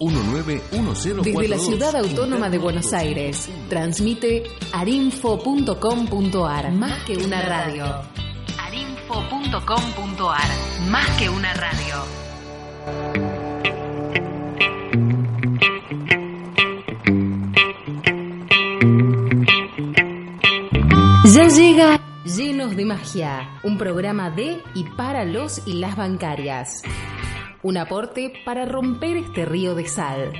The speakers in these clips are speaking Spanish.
191042. Desde la ciudad autónoma de Buenos Aires, transmite arinfo.com.ar, más que una radio. arinfo.com.ar, más que una radio. Ya llega Llenos de Magia, un programa de y para los y las bancarias. Un aporte para romper este río de sal.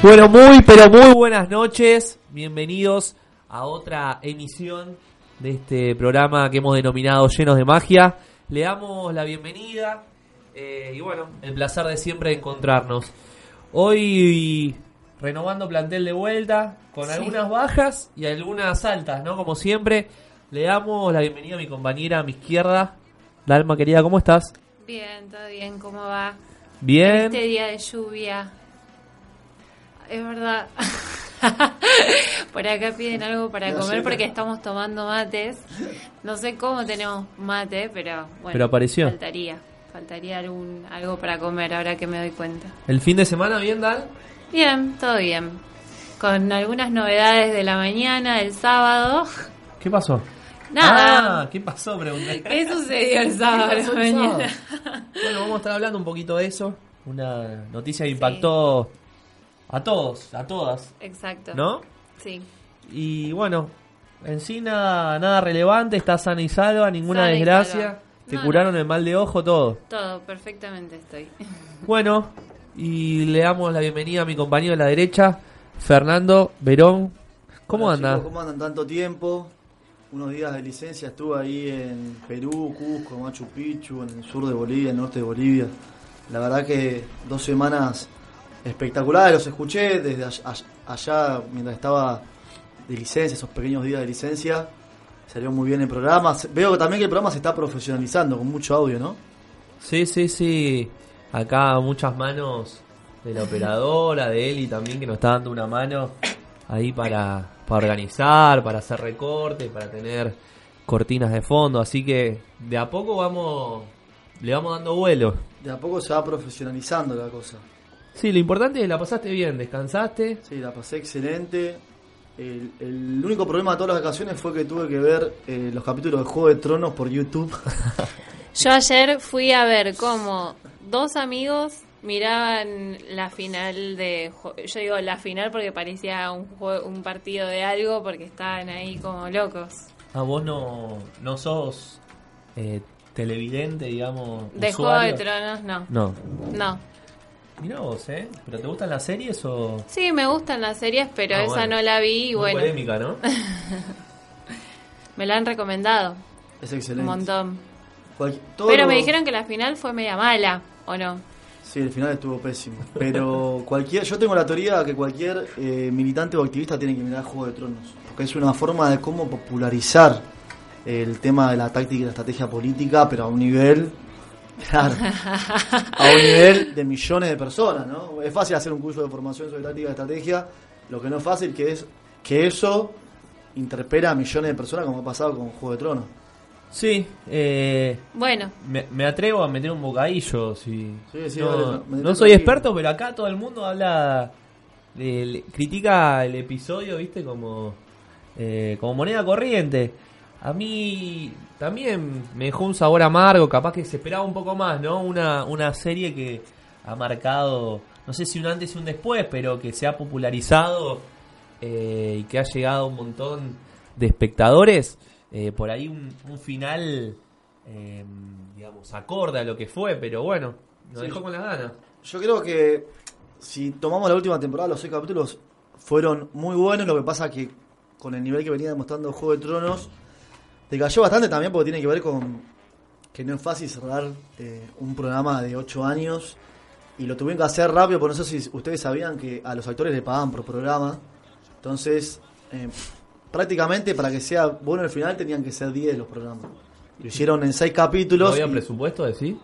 Bueno, muy, pero muy buenas noches. Bienvenidos a otra emisión de este programa que hemos denominado Llenos de Magia. Le damos la bienvenida eh, y bueno, el placer de siempre encontrarnos. Hoy renovando plantel de vuelta, con algunas bajas y algunas altas, ¿no? Como siempre, le damos la bienvenida a mi compañera a mi izquierda. Dalma, querida, ¿cómo estás? Bien, todo bien, ¿cómo va? Bien. Este día de lluvia. Es verdad. Por acá piden algo para comer porque estamos tomando mates. No sé cómo tenemos mate, pero bueno. Pero apareció. Faltaría. Faltaría algún, algo para comer ahora que me doy cuenta. ¿El fin de semana bien, Dal? Bien, todo bien. Con algunas novedades de la mañana, del sábado. ¿Qué pasó? Nada. Ah, ¿qué pasó? Pregunté. ¿Qué sucedió el sábado? Bueno, vamos a estar hablando un poquito de eso. Una noticia que impactó a todos, a todas, Exacto. ¿no? Sí. Y bueno, en sí nada, nada relevante, está sana y salva, ninguna Sana desgracia. salva. Te No, curaron no. el mal de ojo, todo. Todo, perfectamente estoy. Bueno, y le damos la bienvenida a mi compañero de la derecha, Fernando Verón. ¿Cómo Hola, anda? chicos, ¿Cómo andan tanto tiempo? Unos días de licencia estuve ahí en Perú, Cusco, Machu Picchu, en el sur de Bolivia, en el norte de Bolivia. La verdad que dos semanas espectaculares, los escuché desde all- all- allá mientras estaba de licencia, esos pequeños días de licencia. Salió muy bien el programa. Veo también que el programa se está profesionalizando con mucho audio, ¿no? Sí, sí, sí. Acá muchas manos de la operadora, de Eli también, que nos está dando una mano ahí para, para organizar, para hacer recortes, para tener cortinas de fondo. Así que de a poco vamos, le vamos dando vuelo. De a poco se va profesionalizando la cosa. Sí, lo importante es que la pasaste bien, descansaste. Sí, la pasé excelente. El, el único problema de todas las vacaciones fue que tuve que ver eh, los capítulos de Juego de Tronos por YouTube. Yo ayer fui a ver cómo dos amigos miraban la final de... Yo digo la final porque parecía un, jue- un partido de algo porque estaban ahí como locos. Ah, vos no, no sos eh, televidente, digamos. De Juego de? Tronos no. No. No. Mira vos, ¿eh? ¿Pero te gustan las series o...? Sí, me gustan las series, pero Ah, esa bueno. no la vi y Muy bueno, polémica, ¿no? me la han recomendado Es un excelente. montón. Cual- todo Pero lo- me dijeron que la final fue media mala, ¿o no? Sí, el final estuvo pésimo. Pero cualquier, yo tengo la teoría que cualquier eh, militante o activista tiene que mirar Juego de Tronos. Porque es una forma de cómo popularizar el tema de la táctica y la estrategia política, pero a un nivel. Claro. a un nivel de millones de personas, ¿no? Es fácil hacer un curso de formación sobre táctica y estrategia. Lo que no es fácil que es que eso interpela a millones de personas, como ha pasado con Juego de Tronos. Sí, eh, Bueno, me, me atrevo a meter un bocadillo. Si, Sí, sí, no, vale, me- no me- soy experto, pero acá todo el mundo habla, le- le- critica el episodio, viste, como, eh, como moneda corriente. A mí también me dejó un sabor amargo, capaz que se esperaba un poco más, ¿no? Una, una serie que ha marcado, no sé si un antes y un después, pero que se ha popularizado eh, y que ha llegado a un montón de espectadores. Eh, por ahí un, un final eh, digamos, acorde a lo que fue, pero bueno, nos Sí. dejó con las ganas. Yo creo que si tomamos la última temporada, los seis capítulos fueron muy buenos. Lo que pasa que con el nivel que venía demostrando Juego de Tronos, decayó bastante también porque tiene que ver con que no es fácil cerrar eh, un programa de ocho años y lo tuvieron que hacer rápido. Por no sé si ustedes sabían que a los actores le pagaban por programa. Entonces, eh, prácticamente para que sea bueno el final tenían que ser 10 los programas. Lo hicieron en seis capítulos. ¿No había y- presupuesto, decir?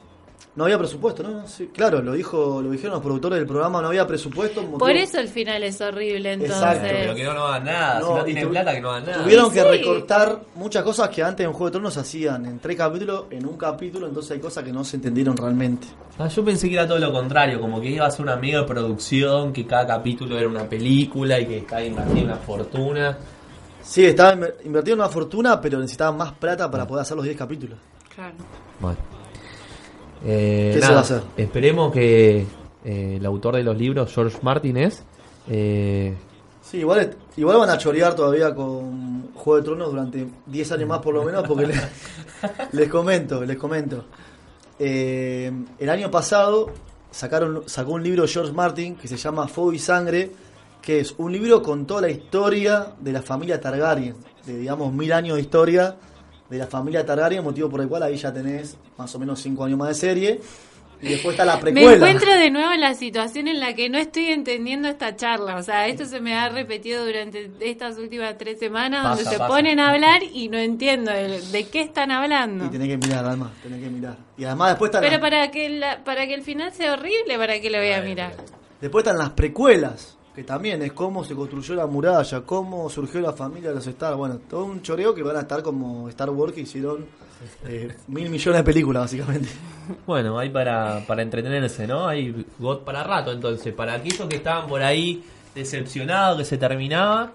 No había presupuesto, ¿no? Sí, claro, lo dijo, lo dijeron los productores del programa, no había presupuesto. motivo- Por eso el final es horrible, entonces. Exacto, Pero que no, no hagan nada, si No, no y tienen tu- plata, que no hagan nada. Tuvieron que recortar muchas cosas que antes en Juego de Tronos se hacían en tres capítulos, en un capítulo, entonces hay cosas que no se entendieron realmente. Ah, yo pensé que era todo lo contrario, como que iba a ser una mega producción, que cada capítulo era una película y que estaba invertida una fortuna. Sí, estaba inver- invertido en una fortuna, pero necesitaban más plata para poder hacer los 10 capítulos. Claro. Bueno. Eh, ¿Qué se va a hacer? Esperemos que eh, el autor de los libros, George Martin, es. eh, Sí, igual, igual van a chorear todavía con Juego de Tronos durante 10 años más por lo menos, porque les, les comento, les comento. Eh, el año pasado sacaron, sacó un libro George Martin que se llama Fuego y Sangre, que es un libro con toda la historia de la familia Targaryen, de digamos mil años de historia de la familia Targaryen, motivo por el cual ahí ya tenés más o menos 5 años más de serie. Y después está la Me precuela. encuentro de nuevo en la situación en la que no estoy entendiendo esta charla. O sea, esto se me ha repetido durante estas últimas tres semanas, Pasa, donde se pasa. ponen a hablar y no entiendo de qué están hablando. Y tenés que mirar, además, tenés que mirar. Y además después están Pero para que la- para que el final sea horrible, ¿para qué lo voy a mirar? Después están las precuelas, que también es cómo se construyó la muralla, cómo surgió la familia de los Star. Bueno, todo un choreo que van a estar como Star Wars que hicieron eh, mil millones de películas, básicamente. bueno, hay para, para entretenerse, ¿no? Hay God para rato, entonces. Para aquellos que estaban por ahí decepcionados que se terminaba,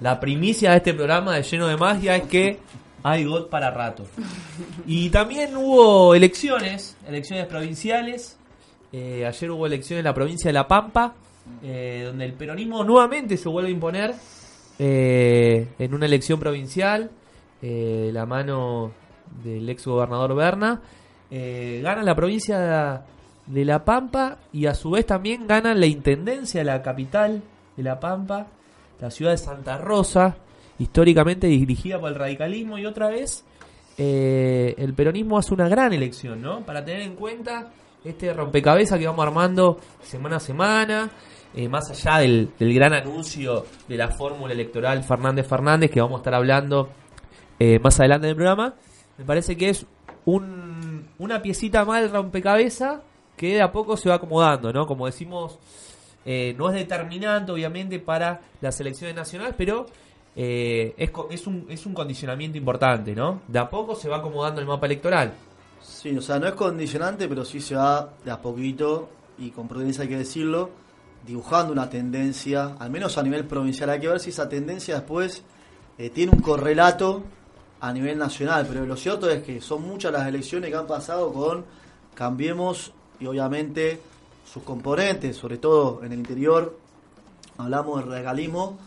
la primicia de este programa de Lleno de Magia es que hay God para rato. Y también hubo elecciones, elecciones provinciales. Eh, ayer hubo elecciones en la provincia de La Pampa, eh, donde el peronismo nuevamente se vuelve a imponer eh, en una elección provincial, eh, la mano del ex gobernador Berna. Gana la provincia de La Pampa y a su vez también gana la intendencia de la capital de La Pampa, la ciudad de Santa Rosa, históricamente dirigida por el radicalismo y otra vez el peronismo hace una gran elección, ¿no? Para tener en cuenta este rompecabezas que vamos armando semana a semana, eh, más allá del, del gran anuncio de la fórmula electoral Fernández Fernández que vamos a estar hablando eh, más adelante en el programa, me parece que es un, una piecita más del rompecabezas que de a poco se va acomodando, ¿no? Como decimos, eh, no es determinante obviamente para las elecciones nacionales, pero eh, es, es, un, es un condicionamiento importante, ¿no? De a poco se va acomodando el mapa electoral. Sí, o sea, no es condicionante, pero sí se va de a poquito, y con prudencia hay que decirlo, dibujando una tendencia, al menos a nivel provincial. Hay que ver si esa tendencia después eh, tiene un correlato a nivel nacional, pero lo cierto es que son muchas las elecciones que han pasado con Cambiemos y obviamente sus componentes, sobre todo en el interior, hablamos de regalismo,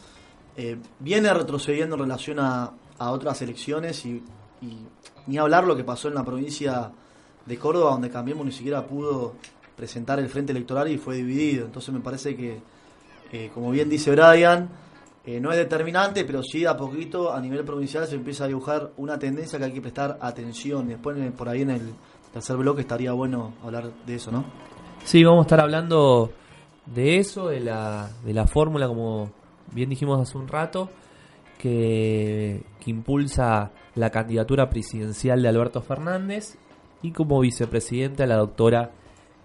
eh, viene retrocediendo en relación a, a otras elecciones y ni hablar lo que pasó en la provincia de Córdoba, donde Cambiemos ni siquiera pudo presentar el frente electoral y fue dividido. Entonces me parece que, eh, como bien dice Brian, eh, no es determinante, pero sí a poquito a nivel provincial se empieza a dibujar una tendencia que hay que prestar atención. Después por ahí en el tercer bloque estaría bueno hablar de eso, ¿no? Sí, vamos a estar hablando de eso, de la, de la fórmula, como bien dijimos hace un rato, que, que impulsa la candidatura presidencial de Alberto Fernández y como vicepresidenta la doctora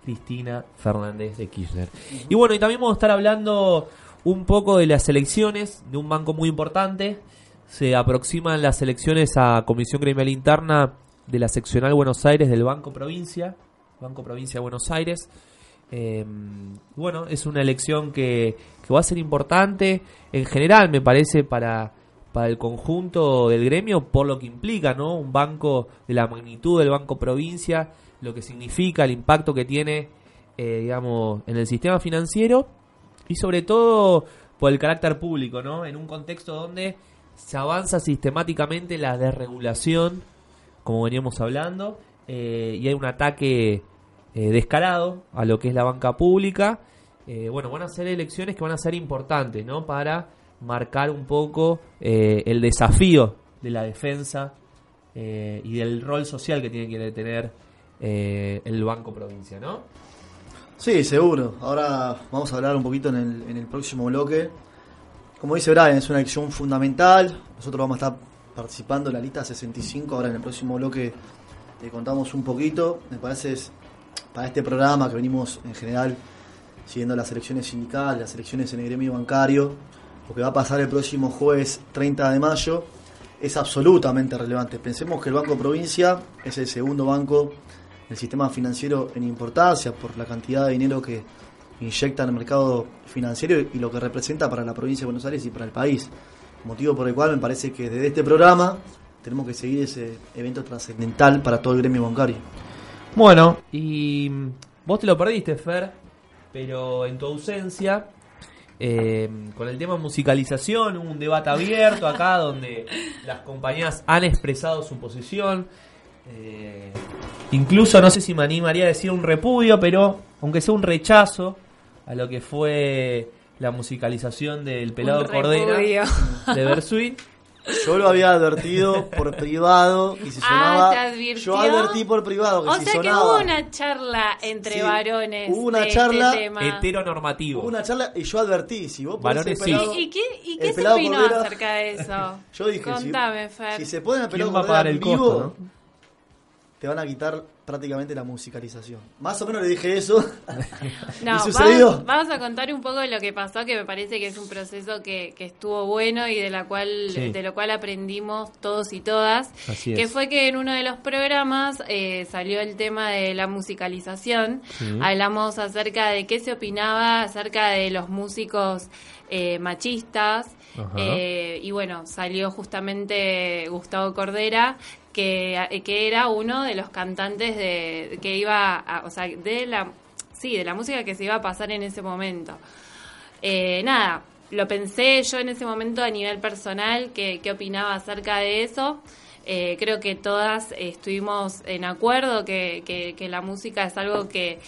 Cristina Fernández de Kirchner. Y bueno, y también vamos a estar hablando un poco de las elecciones de un banco muy importante. Se aproximan las elecciones a Comisión Gremial Interna de la seccional Buenos Aires del Banco Provincia, Banco Provincia de Buenos Aires. Eh, bueno, es una elección que, que va a ser importante en general, me parece, para, para el conjunto del gremio, por lo que implica, ¿no? Un banco de la magnitud del Banco Provincia, lo que significa, el impacto que tiene, eh, digamos, en el sistema financiero y sobre todo por el carácter público, ¿no? En un contexto donde se avanza sistemáticamente la desregulación como veníamos hablando, eh, y hay un ataque eh, descarado a lo que es la banca pública. Eh, bueno, van a ser elecciones que van a ser importantes, ¿no? Para marcar un poco eh, el desafío de la defensa eh, y del rol social que tiene que tener eh, el Banco Provincia, ¿no? Sí, seguro. Ahora vamos a hablar un poquito en el, en el próximo bloque. Como dice Brian, es una elección fundamental. Nosotros vamos a estar participando en la lista 65. Ahora en el próximo bloque le contamos un poquito. Me parece para este programa que venimos en general siguiendo las elecciones sindicales, las elecciones en el gremio bancario, lo que va a pasar el próximo jueves 30 de mayo es absolutamente relevante. Pensemos que el Banco Provincia es el segundo banco del sistema financiero en importancia por la cantidad de dinero que inyecta en el mercado financiero y lo que representa para la provincia de Buenos Aires y para el país. Motivo por el cual me parece que desde este programa tenemos que seguir ese evento trascendental para todo el gremio bancario. Bueno, y vos te lo perdiste, Fer, pero en tu ausencia, eh, con el tema musicalización, hubo un debate abierto acá donde las compañías han expresado su posición. eh, incluso no sé si me animaría a decir un repudio, pero aunque sea un rechazo a lo que fue la musicalización del pelado Cordera repudio. de Bersuit. Yo lo había advertido por privado y si Ah, sonaba. ¿te advirtió? yo advertí por privado que O si sea que sonaba. hubo una charla entre Sí, varones. hubo una de charla Este tema. Heteronormativo. Hubo una charla y yo advertí, si vos Varones el sí. pelado- ¿Y, y qué, y qué se pelado opinó acerca de eso? Yo dije, si- Contame, Fer. si, se ponen el ¿Quién pelado va a pagar Cordera el en vivo, costo, no? Te van a quitar prácticamente la musicalización. Más o menos le dije eso. No, ¿Y sucedió? vamos, vamos a contar un poco de lo que pasó, que me parece que es un proceso que, que estuvo bueno y de la cual Sí. de lo cual aprendimos todos y todas. Así que es. fue que en uno de los programas eh, salió el tema de la musicalización. Sí. Hablamos acerca de qué se opinaba acerca de los músicos eh, machistas. Ajá. Eh, y bueno, salió justamente Gustavo Cordera, que, era uno de los cantantes de que iba, a- o sea, de la, sí, de la música que se iba a pasar en ese momento. Eh, nada, lo pensé yo en ese momento a nivel personal, que, qué opinaba acerca de eso. Eh, creo que todas estuvimos en acuerdo que, que- que la música es algo que,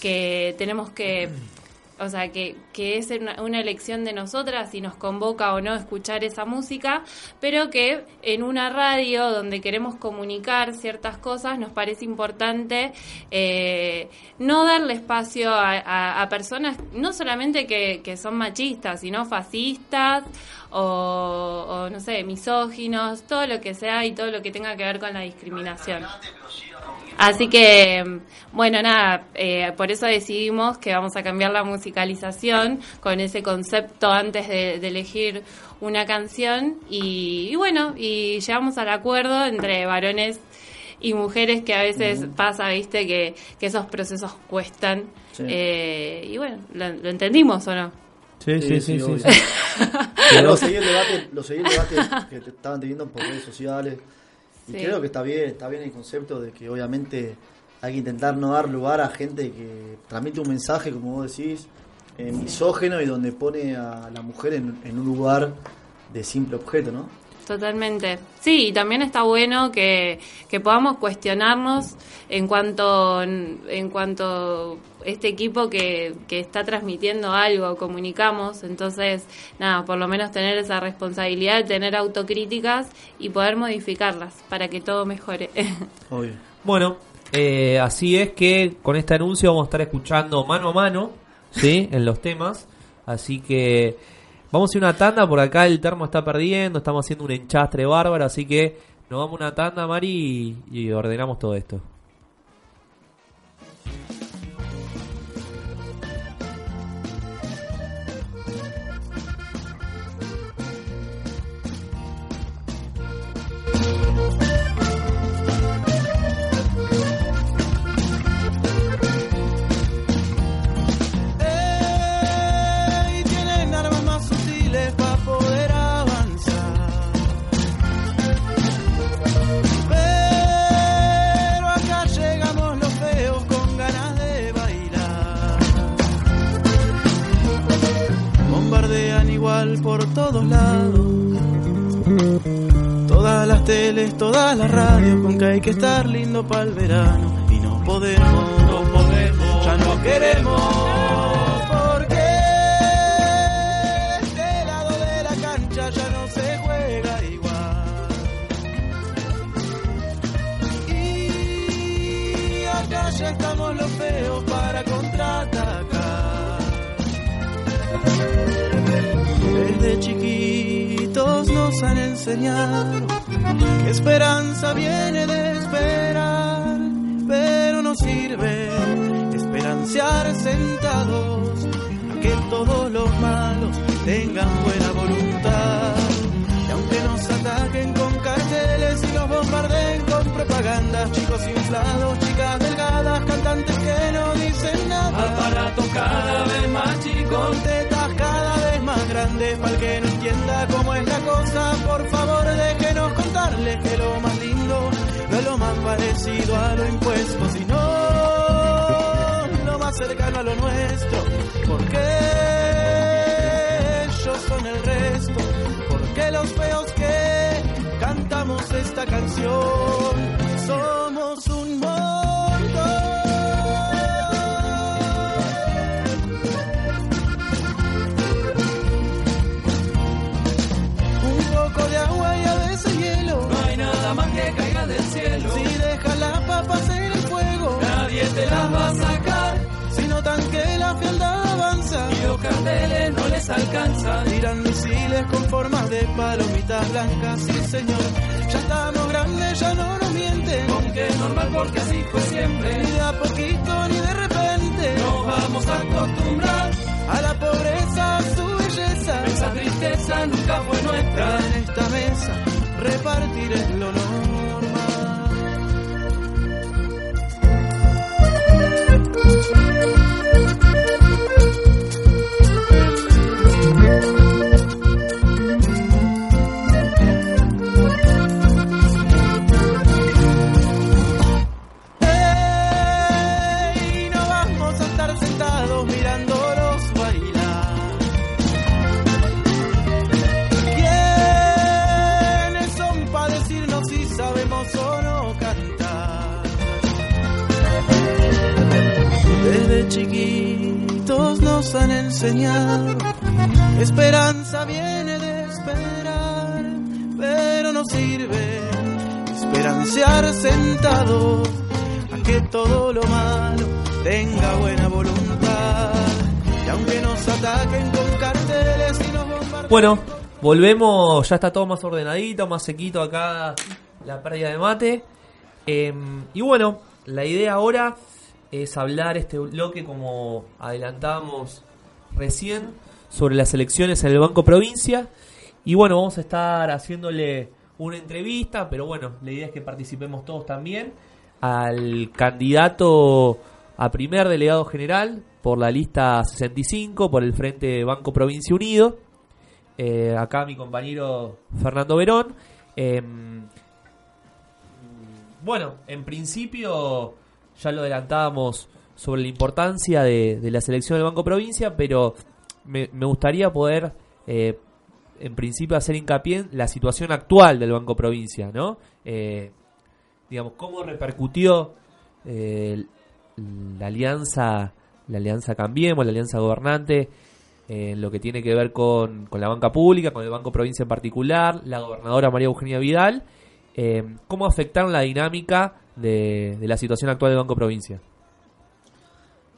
que tenemos que, o sea, que, que es una, elección de nosotras si nos convoca o no escuchar esa música, pero que en una radio donde queremos comunicar ciertas cosas nos parece importante eh, no darle espacio a personas no solamente que, que son machistas, sino fascistas o, o, no sé, misóginos, todo lo que sea y todo lo que tenga que ver con la discriminación. Así que, bueno, nada, eh, por eso decidimos que vamos a cambiar la musicalización con ese concepto antes de, de elegir una canción y, y bueno, y llegamos al acuerdo entre varones y mujeres que a veces pasa, viste, que, que esos procesos cuestan. Sí. Eh, y bueno, ¿lo, lo entendimos o no? Sí, sí, sí, sí, sí. lo seguí el debate, lo seguí el debate que te estaban teniendo por redes sociales. Y creo que está bien, está bien el concepto de que obviamente hay que intentar no dar lugar a gente que transmite un mensaje, como vos decís, eh, misógeno y donde pone a la mujer en, en un lugar de simple objeto, ¿no? Totalmente. Sí, y también está bueno que, que podamos cuestionarnos en cuanto en cuanto este equipo que, que está transmitiendo algo, comunicamos, entonces, nada, por lo menos tener esa responsabilidad tener autocríticas y poder modificarlas para que todo mejore. Obvio. Bueno, eh, así es que con este anuncio vamos a estar escuchando mano a mano, ¿sí? En los temas. Así que vamos a ir una tanda, por acá el termo está perdiendo, estamos haciendo un enchastre bárbaro, así que nos vamos a una tanda, Mari, y ordenamos todo esto. Todos lados. Todas las carteles, todas las radios con que hay que estar lindo para el verano y no podemos, no podemos, ya no queremos. Porque este lado de la cancha ya no se juega igual. Y acá ya estamos los feos para contraatacar. Desde chiquitos nos han enseñado que esperanza viene de esperar, pero no sirve esperanciar sentados a que todos los malos tengan buena voluntad. Ataquen con carteles y nos bombardeen con propaganda, chicos inflados, chicas delgadas, cantantes que no dicen nada. Aparato cada vez más chico. Con tetas cada vez más grandes, para el que no entienda cómo es la cosa, por favor déjenos contarles que lo más lindo no es lo más parecido a lo impuesto, sino lo más cercano a lo nuestro, porque ellos son el resto, porque los feos que cantamos esta canción somos un montón. Un poco de agua y a veces hielo. No hay nada más que caiga del cielo. Si dejas las papas en el fuego, Nadie te las va a sacar. si notan que la frialdad avanza, carteles no les alcanzan. tiran misiles con formas de palomitas blancas. Sí, señor, ya estamos grandes, ya no nos mienten. Aunque es normal porque así fue siempre. Ni de a poquito ni de repente. Nos vamos a acostumbrar. A la pobreza, su belleza. Esa tristeza nunca fue nuestra. En esta mesa, repartir es lo han enseñado, esperanza viene de esperar, pero no sirve esperanciar sentado a que todo lo malo tenga buena voluntad. Y aunque nos ataquen con carteles y nos bombardeen. Bueno, volvemos, ya está todo más ordenadito, más sequito acá la pérdida de mate. Eh, y bueno, la idea ahora es hablar este bloque como adelantamos recién sobre las elecciones en el Banco Provincia. Y bueno, vamos a estar haciéndole una entrevista, pero bueno, la idea es que participemos todos también al candidato a primer delegado general por la lista 65, por el Frente Banco Provincia Unido. Eh, acá mi compañero Fernando Verón. Eh, bueno, en principio ya lo adelantábamos sobre la importancia de, la selección del Banco Provincia, pero me, gustaría poder, eh, en principio, hacer hincapié en la situación actual del Banco Provincia, ¿no? Eh, digamos, cómo repercutió eh, la alianza, la alianza Cambiemos, la alianza gobernante, en lo que tiene que ver con, con la banca pública, con el Banco Provincia en particular, la gobernadora María Eugenia Vidal, cómo afectaron la dinámica de, la situación actual del Banco Provincia.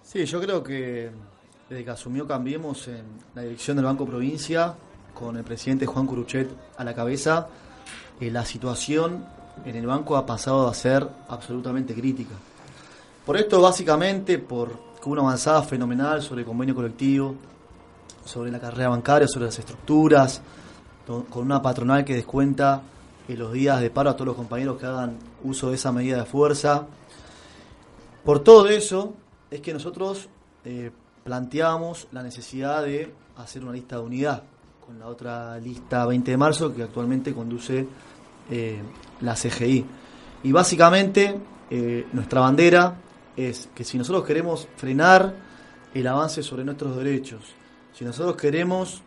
Sí, yo creo que desde que asumió Cambiemos en la dirección del Banco Provincia, con el presidente Juan Curuchet a la cabeza, eh, la situación en el banco ha pasado a ser absolutamente crítica. Por esto, básicamente, por una avanzada fenomenal sobre el convenio colectivo, sobre la carrera bancaria, sobre las estructuras, con una patronal que descuenta los días de paro a todos los compañeros que hagan uso de esa medida de fuerza. Por todo eso es que nosotros eh, planteamos la necesidad de hacer una lista de unidad con la otra lista 20 de marzo que actualmente conduce eh, la CGI. Y básicamente eh, nuestra bandera es que si nosotros queremos frenar el avance sobre nuestros derechos, si nosotros queremos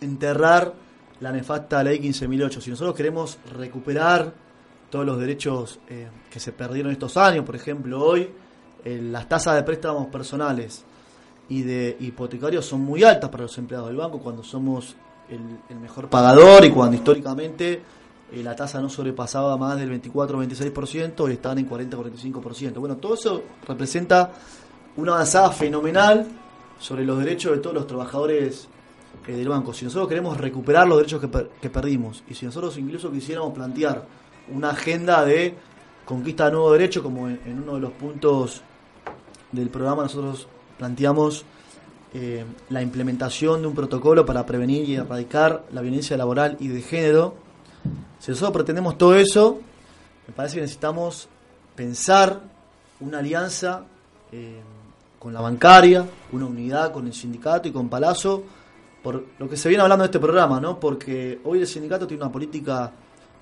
enterrar la nefasta ley 15.008, si nosotros queremos recuperar todos los derechos eh, que se perdieron estos años. Por ejemplo, hoy eh, las tasas de préstamos personales y de hipotecarios son muy altas para los empleados del banco cuando somos el, mejor pagador y cuando históricamente eh, la tasa no sobrepasaba más del 24-26% y estaban en 40-45%. Bueno, todo eso representa una avanzada fenomenal sobre los derechos de todos los trabajadores eh, del banco. Si nosotros queremos recuperar los derechos que, que perdimos y si nosotros incluso quisiéramos plantear una agenda de conquista de nuevos derechos, como en, en uno de los puntos del programa nosotros planteamos eh, la implementación de un protocolo para prevenir y erradicar la violencia laboral y de género. Si nosotros pretendemos todo eso, me parece que necesitamos pensar una alianza eh, con la bancaria, una unidad con el sindicato y con Palazzo, por lo que se viene hablando de este programa, ¿no? Porque hoy el sindicato tiene una política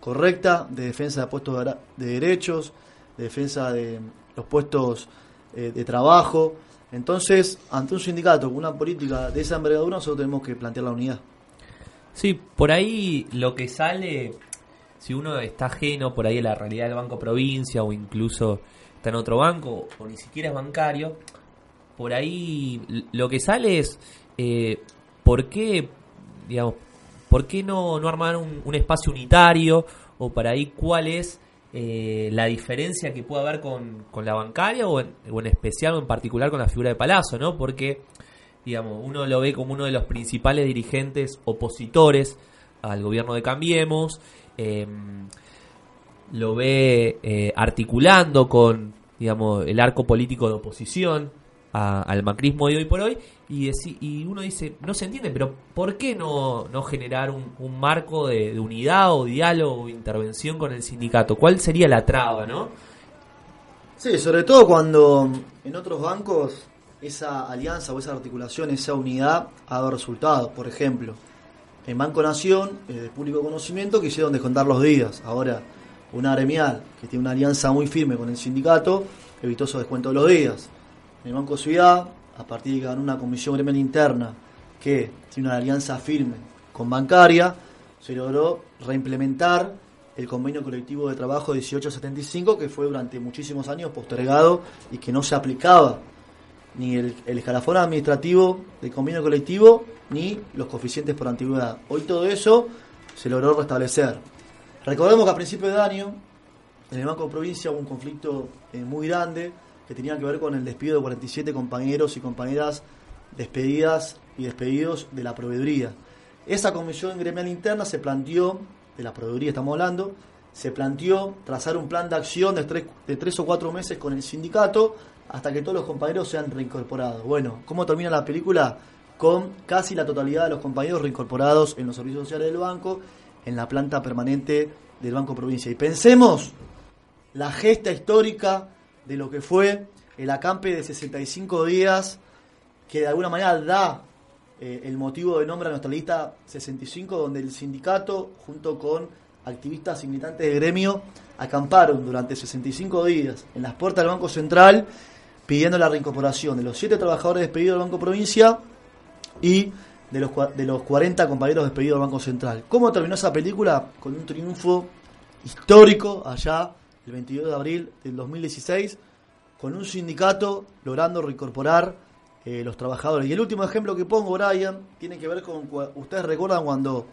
correcta de defensa de puestos de, derechos, de defensa de los puestos eh, de trabajo. Entonces, ante un sindicato con una política de esa envergadura, nosotros tenemos que plantear la unidad. Sí, por ahí lo que sale, si uno está ajeno por ahí a la realidad del Banco Provincia o incluso está en otro banco o ni siquiera es bancario, por ahí lo que sale es eh, por qué, digamos, por qué no, no armar un, un espacio unitario o para ahí cuál es eh, la diferencia que puede haber con, con la bancaria o en, especial o en particular con la figura de Palazzo, ¿no? Porque digamos, uno lo ve como uno de los principales dirigentes opositores al gobierno de Cambiemos, eh, lo ve eh, articulando con, digamos, el arco político de oposición a- al macrismo de hoy por hoy, y, uno dice, no se entiende, pero ¿por qué no, no generar un, un marco de, unidad o diálogo o intervención con el sindicato? ¿Cuál sería la traba, no? Sí, sobre todo cuando en otros bancos esa alianza o esa articulación, esa unidad ha dado resultados. Por ejemplo, en Banco Nación, eh, de público conocimiento, quisieron descontar los días. Ahora, una gremial que tiene una alianza muy firme con el sindicato evitó esos descuentos de los días. En el Banco Ciudad, a partir de que ganó una comisión gremial interna que tiene una alianza firme con bancaria, se logró reimplementar el convenio colectivo de trabajo 1875 que fue durante muchísimos años postergado y que no se aplicaba ni el, el escalafón administrativo del convenio colectivo ni los coeficientes por antigüedad. Hoy todo eso se logró restablecer. Recordemos que a principios de año en el Banco de Provincia hubo un conflicto eh, muy grande que tenía que ver con el despido de 47 compañeros y compañeras despedidas y despedidos de la proveeduría. Esa comisión gremial interna se planteó, de la proveeduría estamos hablando, se planteó trazar un plan de acción de tres, de tres o cuatro meses con el sindicato hasta que todos los compañeros sean reincorporados. Bueno, ¿cómo termina la película? Con casi la totalidad de los compañeros reincorporados en los servicios sociales del banco, en la planta permanente del Banco Provincia. Y pensemos la gesta histórica de lo que fue el acampe de 65 días, que de alguna manera da eh, el motivo de nombre a nuestra lista 65, donde el sindicato, junto con activistas y militantes de gremio, acamparon durante 65 días en las puertas del Banco Central pidiendo la reincorporación de los siete trabajadores despedidos del Banco Provincia y de los, de los 40 compañeros despedidos del Banco Central. ¿Cómo terminó esa película? Con un triunfo histórico allá el 22 de abril del 2016, con un sindicato logrando reincorporar eh, los trabajadores. Y el último ejemplo que pongo, Brian, tiene que ver con, ustedes recuerdan cuando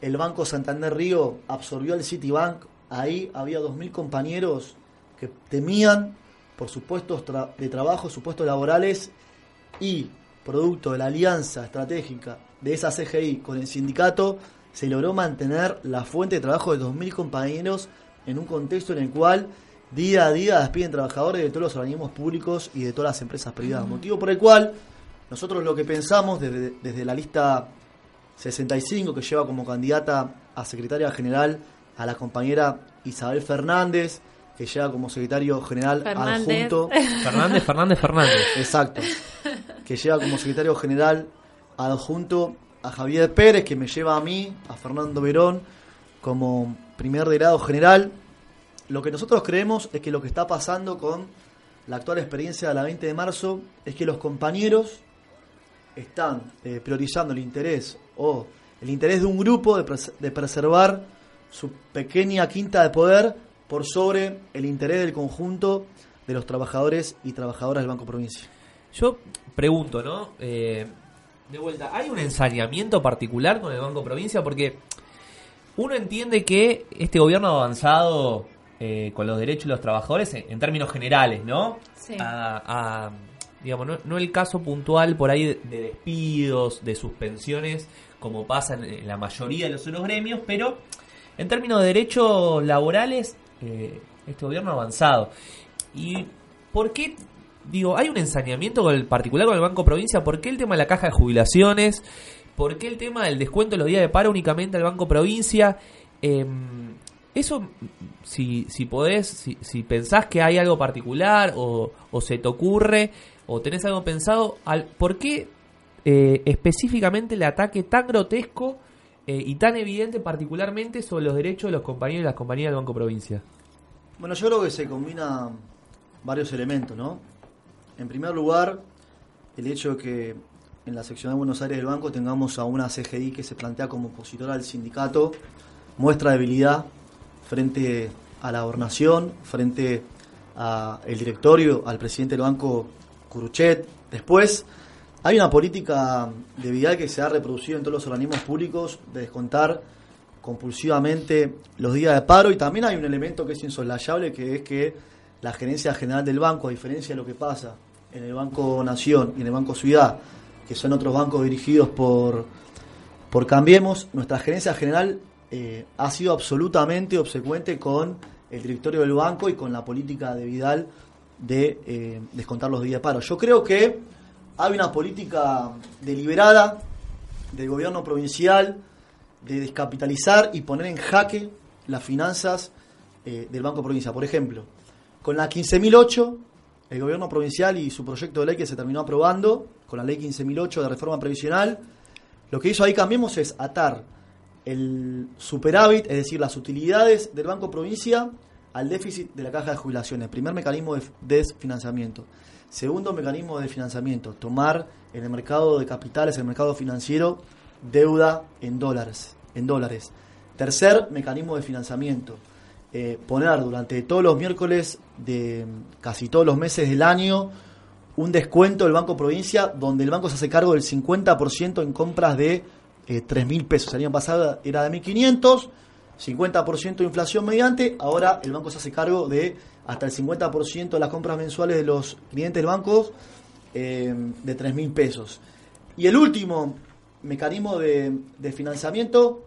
el Banco Santander Río absorbió al Citibank, ahí había 2.000 compañeros que temían por sus puestos tra- de trabajo, sus puestos laborales y producto de la alianza estratégica de esa CGI con el sindicato, se logró mantener la fuente de trabajo de 2.000 compañeros en un contexto en el cual día a día despiden trabajadores de todos los organismos públicos y de todas las empresas privadas. Motivo por el cual nosotros lo que pensamos desde, desde la lista 65 que lleva como candidata a secretaria general a la compañera Isabel Fernández, que lleva como secretario general Fernández. adjunto Fernández, Fernández, Fernández. Exacto. Que lleva como secretario general adjunto a Javier Pérez, que me lleva a mí, a Fernando Verón, como primer delegado general. Lo que nosotros creemos es que lo que está pasando con la actual experiencia de la 20 de marzo es que los compañeros están eh, priorizando el interés o el interés de un grupo de, pres- de preservar su pequeña quinta de poder por sobre el interés del conjunto de los trabajadores y trabajadoras del Banco Provincia. Yo pregunto, ¿no? Eh, de vuelta, ¿hay un ensañamiento particular con el Banco Provincia? Porque uno entiende que este gobierno ha avanzado eh, con los derechos de los trabajadores en, en términos generales, ¿no? Sí. A- a, digamos, no, no el caso puntual por ahí de, de despidos, de suspensiones, como pasa en, en la mayoría de los otros gremios, pero en términos de derechos laborales, eh, este gobierno ha avanzado. ¿Y por qué? Digo, hay un ensañamiento con el particular con el Banco Provincia. ¿Por qué el tema de la caja de jubilaciones? ¿Por qué el tema del descuento de los días de paro únicamente al Banco Provincia? Em, eso, si, si podés, si, si pensás que hay algo particular o, o se te ocurre o tenés algo pensado, ¿por qué eh, específicamente el ataque tan grotesco eh, y tan evidente particularmente sobre los derechos de los compañeros y las compañías del Banco Provincia? Bueno, yo creo que se combinan varios elementos, ¿no? En primer lugar, el hecho de que en la sección de Buenos Aires del banco tengamos a una CGI que se plantea como opositora al sindicato, muestra debilidad frente a la gobernación, frente al directorio, al presidente del banco Curuchet. Después, hay una política de vida que se ha reproducido en todos los organismos públicos de descontar compulsivamente los días de paro y también hay un elemento que es insoslayable que es que la gerencia general del banco, a diferencia de lo que pasa en el Banco Nación y en el Banco Ciudad, que son otros bancos dirigidos por, por Cambiemos, nuestra gerencia general eh, ha sido absolutamente obsecuente con el directorio del banco y con la política de Vidal de eh, descontar los días de paro. Yo creo que hay una política deliberada del gobierno provincial de descapitalizar y poner en jaque las finanzas eh, del Banco Provincia. Por ejemplo, con la 15.008, el gobierno provincial y su proyecto de ley que se terminó aprobando, con la ley 15.008 de reforma previsional, lo que hizo ahí Cambiemos es atar el superávit, es decir, las utilidades del Banco Provincia al déficit de la caja de jubilaciones. Primer mecanismo de desfinanciamiento. Segundo mecanismo de financiamiento, tomar en el mercado de capitales, en el mercado financiero, deuda en dólares. En dólares. Tercer mecanismo de financiamiento, eh, poner durante todos los miércoles de casi todos los meses del año un descuento del Banco Provincia donde el banco se hace cargo del 50% en compras de eh, 3 mil pesos. El año pasado era de 1.500, 50% de inflación mediante, ahora el banco se hace cargo de hasta el 50% de las compras mensuales de los clientes del banco eh, de 3 mil pesos. Y el último mecanismo de, de financiamiento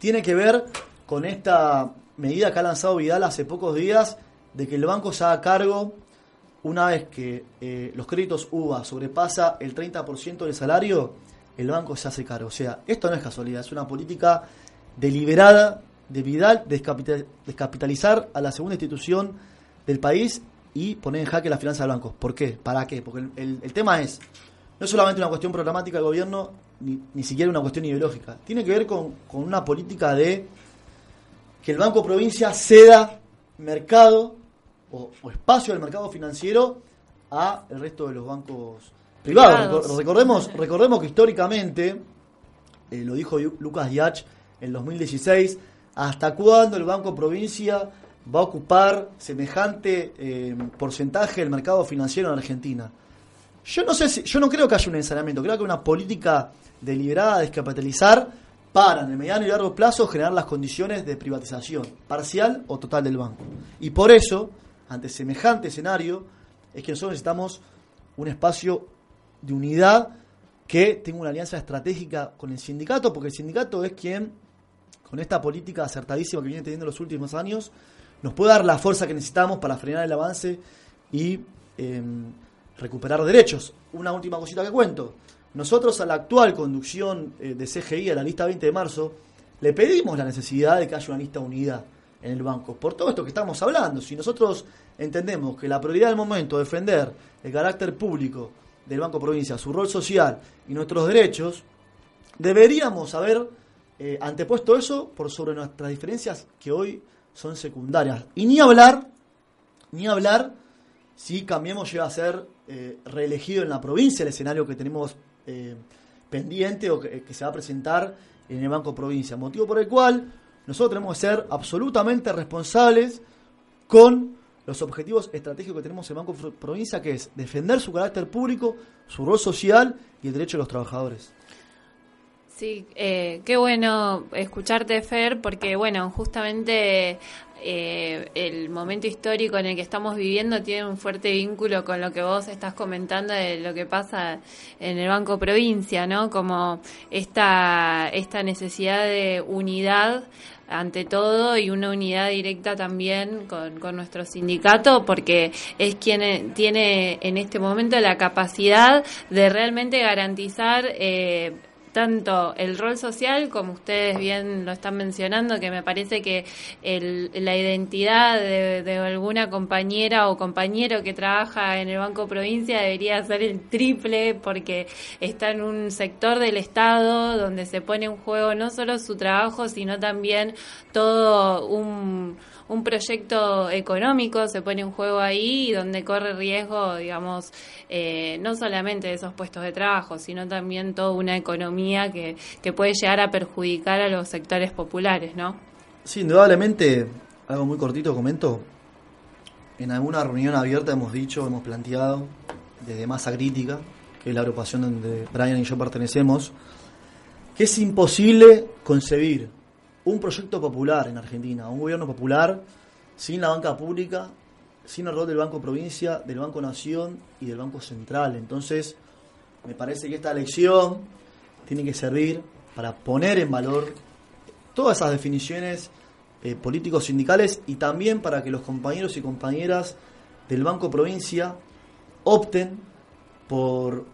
tiene que ver con esta medida que ha lanzado Vidal hace pocos días de que el banco se haga cargo una vez que eh, los créditos UVA sobrepasa el 30% del salario, el banco se hace cargo. O sea, esto no es casualidad, es una política deliberada de Vidal de descapital- descapitalizar a la segunda institución del país y poner en jaque las finanzas del banco. ¿Por qué? ¿Para qué? Porque el tema es, no es solamente una cuestión programática del gobierno, ni, ni siquiera una cuestión ideológica. Tiene que ver con, con una política de que el Banco Provincia ceda mercado o, o espacio del mercado financiero a el resto de los bancos privados. Privados. Recor- recordemos, recordemos que históricamente, eh, lo dijo Lucas Diach en 2016, hasta cuándo el Banco Provincia va a ocupar semejante eh, porcentaje del mercado financiero en Argentina. Yo no sé si, yo no creo que haya un ensañamiento, creo que una política deliberada de descapitalizar para en el mediano y largo plazo generar las condiciones de privatización parcial o total del banco. Y por eso, ante semejante escenario, es que nosotros necesitamos un espacio de unidad que tenga una alianza estratégica con el sindicato, porque el sindicato es quien, con esta política acertadísima que viene teniendo en los últimos años, nos puede dar la fuerza que necesitamos para frenar el avance y eh, recuperar derechos. Una última cosita que cuento. Nosotros a la actual conducción eh, de CGI, a la lista 20 de marzo, le pedimos la necesidad de que haya una lista unidad en el banco. Por todo esto que estamos hablando, si nosotros entendemos que la prioridad del momento defender el carácter público del Banco Provincia, su rol social y nuestros derechos, deberíamos haber eh, antepuesto eso por sobre nuestras diferencias que hoy son secundarias. Y ni hablar, ni hablar si Cambiemos llega a ser eh, reelegido en la provincia, el escenario que tenemos eh, pendiente o que, que se va a presentar en el Banco Provincia. Motivo por el cual nosotros tenemos que ser absolutamente responsables con los objetivos estratégicos que tenemos en Banco Pro- Provincia, que es defender su carácter público, su rol social y el derecho de los trabajadores. Sí, eh, qué bueno escucharte, Fer, porque, bueno, justamente eh, el momento histórico en el que estamos viviendo tiene un fuerte vínculo con lo que vos estás comentando de lo que pasa en el Banco Provincia, ¿no? Como esta, esta necesidad de unidad ante todo y una unidad directa también con, con nuestro sindicato porque es quien eh, tiene en este momento la capacidad de realmente garantizar eh, tanto el rol social, como ustedes bien lo están mencionando, que me parece que el- la identidad de, de alguna compañera o compañero que trabaja en el Banco Provincia debería ser el triple, porque está en un sector del Estado donde se pone en juego no solo su trabajo, sino también todo un un proyecto económico se pone en juego ahí donde corre riesgo, digamos, eh, no solamente de esos puestos de trabajo, sino también toda una economía que, que puede llegar a perjudicar a los sectores populares, ¿no? Sí, indudablemente, algo muy cortito comento. En alguna reunión abierta hemos dicho, hemos planteado, desde Masa Crítica, que es la agrupación donde Brian y yo pertenecemos, que es imposible concebir un proyecto popular en Argentina, un gobierno popular sin la banca pública, sin el rol del Banco Provincia, del Banco Nación y del Banco Central. Entonces, me parece que esta elección tiene que servir para poner en valor todas esas definiciones eh, políticos sindicales y también para que los compañeros y compañeras del Banco Provincia opten por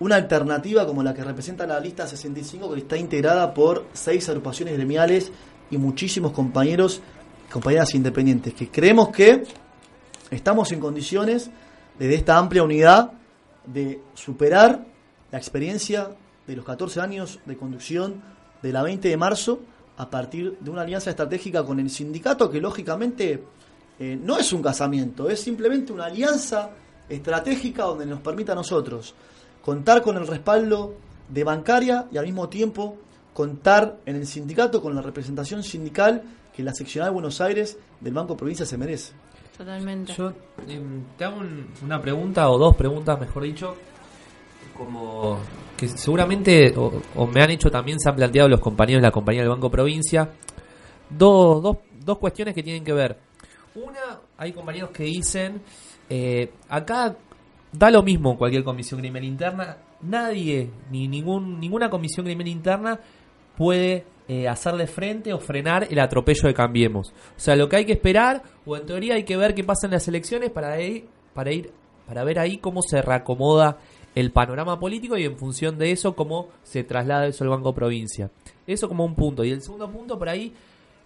una alternativa como la que representa la lista 65 que está integrada por seis agrupaciones gremiales y muchísimos compañeros y compañeras independientes que creemos que estamos en condiciones desde esta amplia unidad de superar la experiencia de los 14 años de conducción de la 20 de marzo a partir de una alianza estratégica con el sindicato que lógicamente eh, no es un casamiento, es simplemente una alianza estratégica donde nos permita a nosotros contar con el respaldo de bancaria y al mismo tiempo contar en el sindicato con la representación sindical que la seccional de Buenos Aires del Banco Provincia se merece. Totalmente. Yo em, te hago un- una pregunta o dos preguntas, mejor dicho, como que seguramente o, o me han hecho también, se han planteado los compañeros de la compañía del Banco Provincia, dos, dos, dos cuestiones que tienen que ver. Una, hay compañeros que dicen, eh, acá da lo mismo cualquier comisión criminal interna, nadie, ni ningún, ninguna comisión criminal interna puede eh, hacerle frente o frenar el atropello de Cambiemos. O sea, lo que hay que esperar, o en teoría hay que ver qué pasa en las elecciones para ir, para ir, para ver ahí cómo se reacomoda el panorama político y en función de eso cómo se traslada eso al Banco Provincia. Eso como un punto. Y el segundo punto por ahí,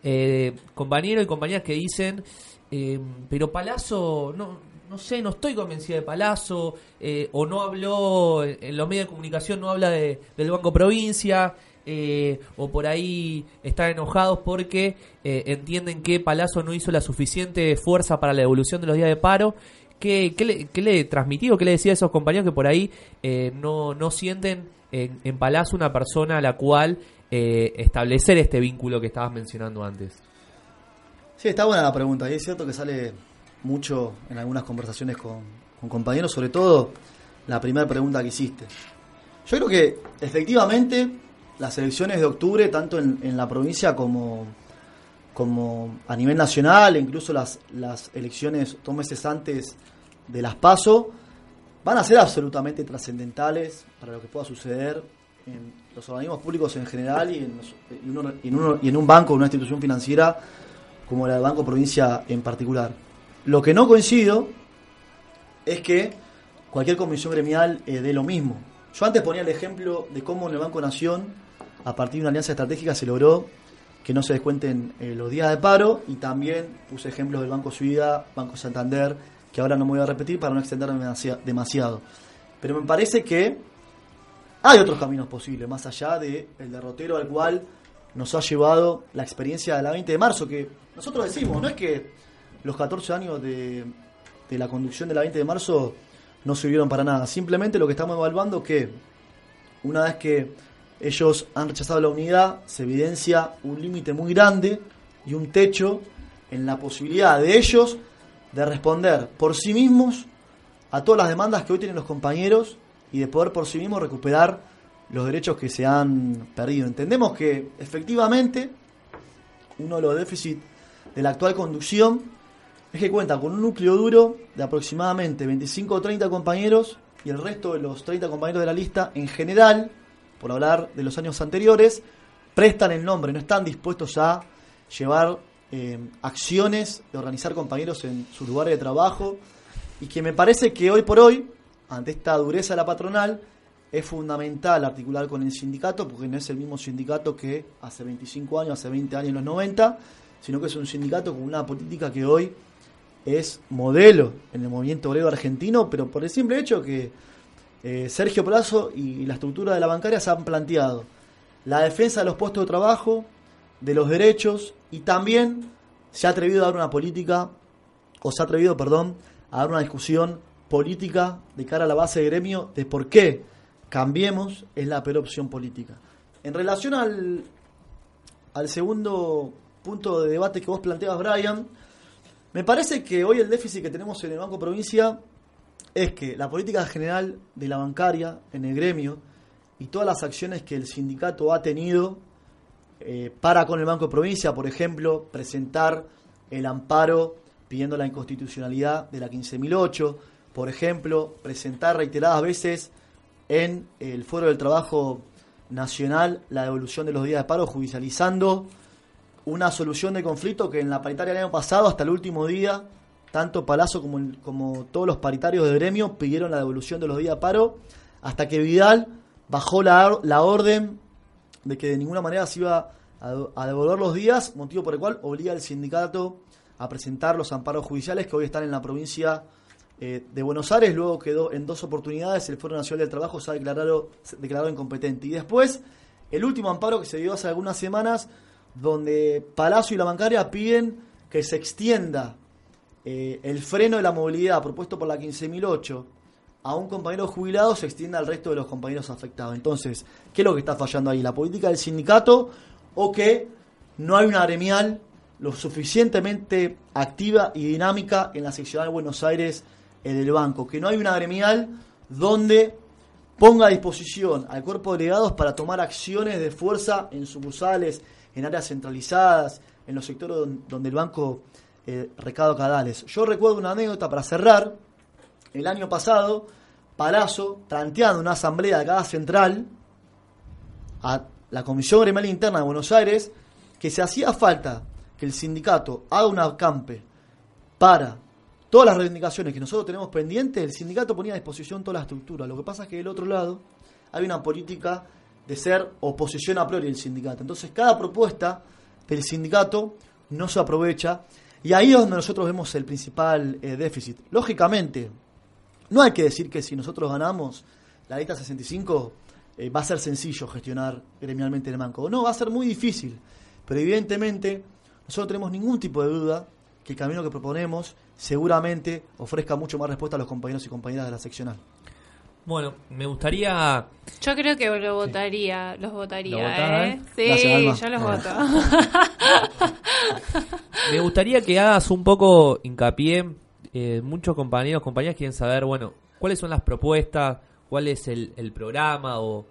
eh, compañeros y compañeras que dicen, eh, pero Palazzo, no, no sé, no estoy convencida de Palazzo, eh, o no habló, en en los medios de comunicación no habla de, del Banco Provincia, eh, o por ahí están enojados porque eh, entienden que Palazzo no hizo la suficiente fuerza para la devolución de los días de paro. ¿Qué, le, qué o qué le decía a esos compañeros que por ahí eh, no, no sienten en, en Palazzo una persona a la cual eh, establecer este vínculo que estabas mencionando antes? Sí, está buena la pregunta y es cierto que sale mucho en algunas conversaciones con, compañeros, sobre todo la primera pregunta que hiciste. Yo creo que efectivamente las elecciones de octubre, tanto en, la provincia como, como a nivel nacional, incluso las, las elecciones dos meses antes de las PASO, van a ser absolutamente trascendentales para lo que pueda suceder en los organismos públicos en general y en, y en en un banco, una institución financiera como la del Banco Provincia en particular. Lo que no coincido es que cualquier comisión gremial eh, dé lo mismo. Yo antes ponía el ejemplo de cómo en el Banco Nación, a partir de una alianza estratégica, se logró que no se descuenten eh, los días de paro y también puse ejemplos del Banco Suida, Banco Santander, que ahora no me voy a repetir para no extenderme demasi- demasiado. Pero me parece que hay otros caminos posibles, más allá del derrotero al cual nos ha llevado la experiencia de la 20 de marzo, que nosotros decimos, no es que los 14 años de, de la conducción de la 20 de marzo no sirvieron para nada, simplemente lo que estamos evaluando que una vez que ellos han rechazado la unidad, se evidencia un límite muy grande y un techo en la posibilidad de ellos de responder por sí mismos a todas las demandas que hoy tienen los compañeros y de poder por sí mismos recuperar los derechos que se han perdido. Entendemos que efectivamente uno de los déficits de la actual conducción es que cuenta con un núcleo duro de aproximadamente 25 o 30 compañeros y el resto de los 30 compañeros de la lista en general, por hablar de los años anteriores, prestan el nombre, no están dispuestos a llevar eh, acciones de organizar compañeros en sus lugares de trabajo. Y que me parece que hoy por hoy, ante esta dureza de la patronal, es fundamental articular con el sindicato porque no es el mismo sindicato que hace 25 años, hace 20 años, en los 90, sino que es un sindicato con una política que hoy es modelo en el movimiento obrero argentino, pero por el simple hecho que eh, Sergio Plazo y la estructura de la bancaria se han planteado la defensa de los puestos de trabajo, de los derechos y también se ha atrevido a dar una política, o se ha atrevido, perdón, a dar una discusión política de cara a la base de gremio de por qué Cambiemos es la peor opción política. En relación al, al segundo punto de debate que vos planteabas, Brian, me parece que hoy el déficit que tenemos en el Banco Provincia es que la política general de la bancaria en el gremio y todas las acciones que el sindicato ha tenido eh, para con el Banco Provincia, por ejemplo, presentar el amparo pidiendo la inconstitucionalidad de la 15.008, por ejemplo, presentar reiteradas veces en el Foro del Trabajo Nacional la devolución de los días de paro, judicializando una solución de conflicto que en la paritaria del año pasado, hasta el último día, tanto Palazzo como, como todos los paritarios de gremio pidieron la devolución de los días de paro, hasta que Vidal bajó la, la orden de que de ninguna manera se iba a, devolver los días, motivo por el cual obliga al sindicato a presentar los amparos judiciales que hoy están en la provincia eh, de Buenos Aires, luego quedó en dos oportunidades, el Foro Nacional del Trabajo se ha declarado incompetente. Y después, el último amparo que se dio hace algunas semanas, donde Palacio y la bancaria piden que se extienda eh, el freno de la movilidad propuesto por la 15.008 a un compañero jubilado, se extienda al resto de los compañeros afectados. Entonces, ¿qué es lo que está fallando ahí? ¿La política del sindicato o que no hay una gremial lo suficientemente activa y dinámica en la seccional de Buenos Aires en el banco, que no hay una gremial donde ponga a disposición al cuerpo de delegados para tomar acciones de fuerza en sucursales, en áreas centralizadas, en los sectores donde el banco eh, recado cadales. Yo recuerdo una anécdota para cerrar. El año pasado, Palazzo, planteando una asamblea de cada central a la Comisión Gremial Interna de Buenos Aires, que se hacía falta que el sindicato haga un acampe para todas las reivindicaciones que nosotros tenemos pendientes, el sindicato ponía a disposición toda la estructura. Lo que pasa es que del otro lado hay una política de ser oposición a priori del sindicato. Entonces cada propuesta del sindicato no se aprovecha y ahí es donde nosotros vemos el principal eh, déficit. Lógicamente, no hay que decir que si nosotros ganamos la lista 65 eh, va a ser sencillo gestionar gremialmente el banco. No, va a ser muy difícil. Pero evidentemente nosotros no tenemos ningún tipo de duda que el camino que proponemos seguramente ofrezca mucho más respuesta a los compañeros y compañeras de la seccional. Bueno, me gustaría... Yo creo que lo votaría, los votaría, ¿eh? Sí, Gracias, yo los voto. Me gustaría que hagas un poco hincapié. eh, muchos compañeros, compañeras quieren saber, bueno, cuáles son las propuestas, cuál es el, el programa o,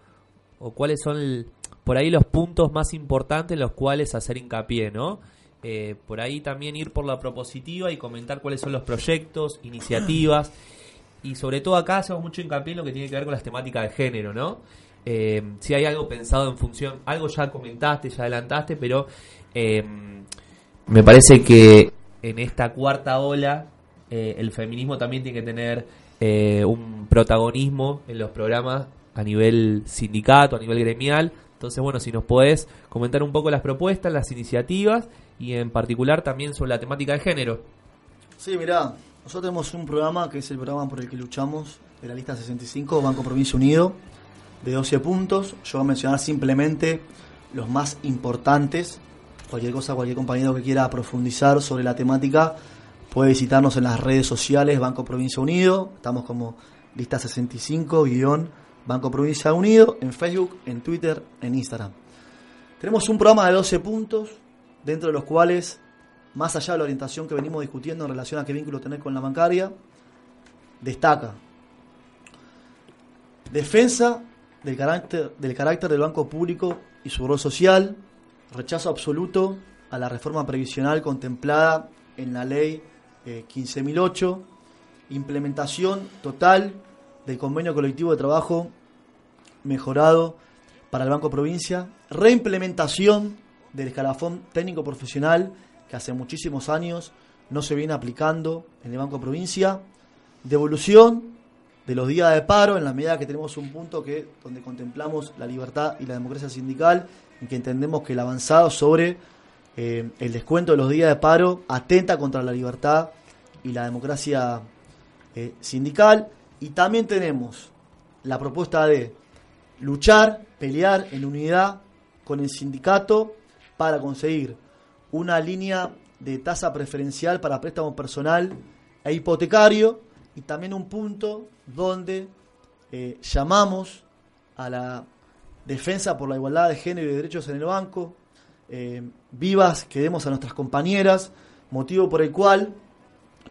o cuáles son el- por ahí los puntos más importantes en los cuales hacer hincapié, ¿no? Eh, por ahí también ir por la propositiva y comentar cuáles son los proyectos, iniciativas y sobre todo acá hacemos mucho hincapié en lo que tiene que ver con las temáticas de género, ¿no? Eh, si hay algo pensado en función, algo ya comentaste, ya adelantaste, pero eh, me parece que en esta cuarta ola eh, el feminismo también tiene que tener un protagonismo en los programas a nivel sindicato, a nivel gremial. Entonces, bueno, si nos podés comentar un poco las propuestas, las iniciativas y en particular también sobre la temática de género. Sí, mirá, nosotros tenemos un programa que es el programa por el que luchamos de la lista 65, Banco Provincia Unido, de 12 puntos. Yo voy a mencionar simplemente los más importantes. Cualquier cosa, cualquier compañero que quiera profundizar sobre la temática puede visitarnos en las redes sociales Banco Provincia Unido. Estamos como lista 65, guion Banco Provincia Unido, en Facebook, en Twitter, en Instagram. Tenemos un programa de 12 puntos, dentro de los cuales, más allá de la orientación que venimos discutiendo en relación a qué vínculo tener con la bancaria, destaca. Defensa del carácter, del carácter del banco público y su rol social, rechazo absoluto a la reforma previsional contemplada en la ley eh, 15.008, implementación total del convenio colectivo de trabajo mejorado para el Banco Provincia, reimplementación del escalafón técnico profesional que hace muchísimos años no se viene aplicando en el Banco Provincia, devolución de los días de paro en la medida que tenemos un punto que donde contemplamos la libertad y la democracia sindical y que entendemos que el avanzado sobre eh, el descuento de los días de paro atenta contra la libertad y la democracia eh, sindical. Y también tenemos la propuesta de luchar, pelear en unidad con el sindicato para conseguir una línea de tasa preferencial para préstamo personal e hipotecario y también un punto donde eh, llamamos a la defensa por la igualdad de género y de derechos en el banco, eh, vivas que demos a nuestras compañeras, motivo por el cual,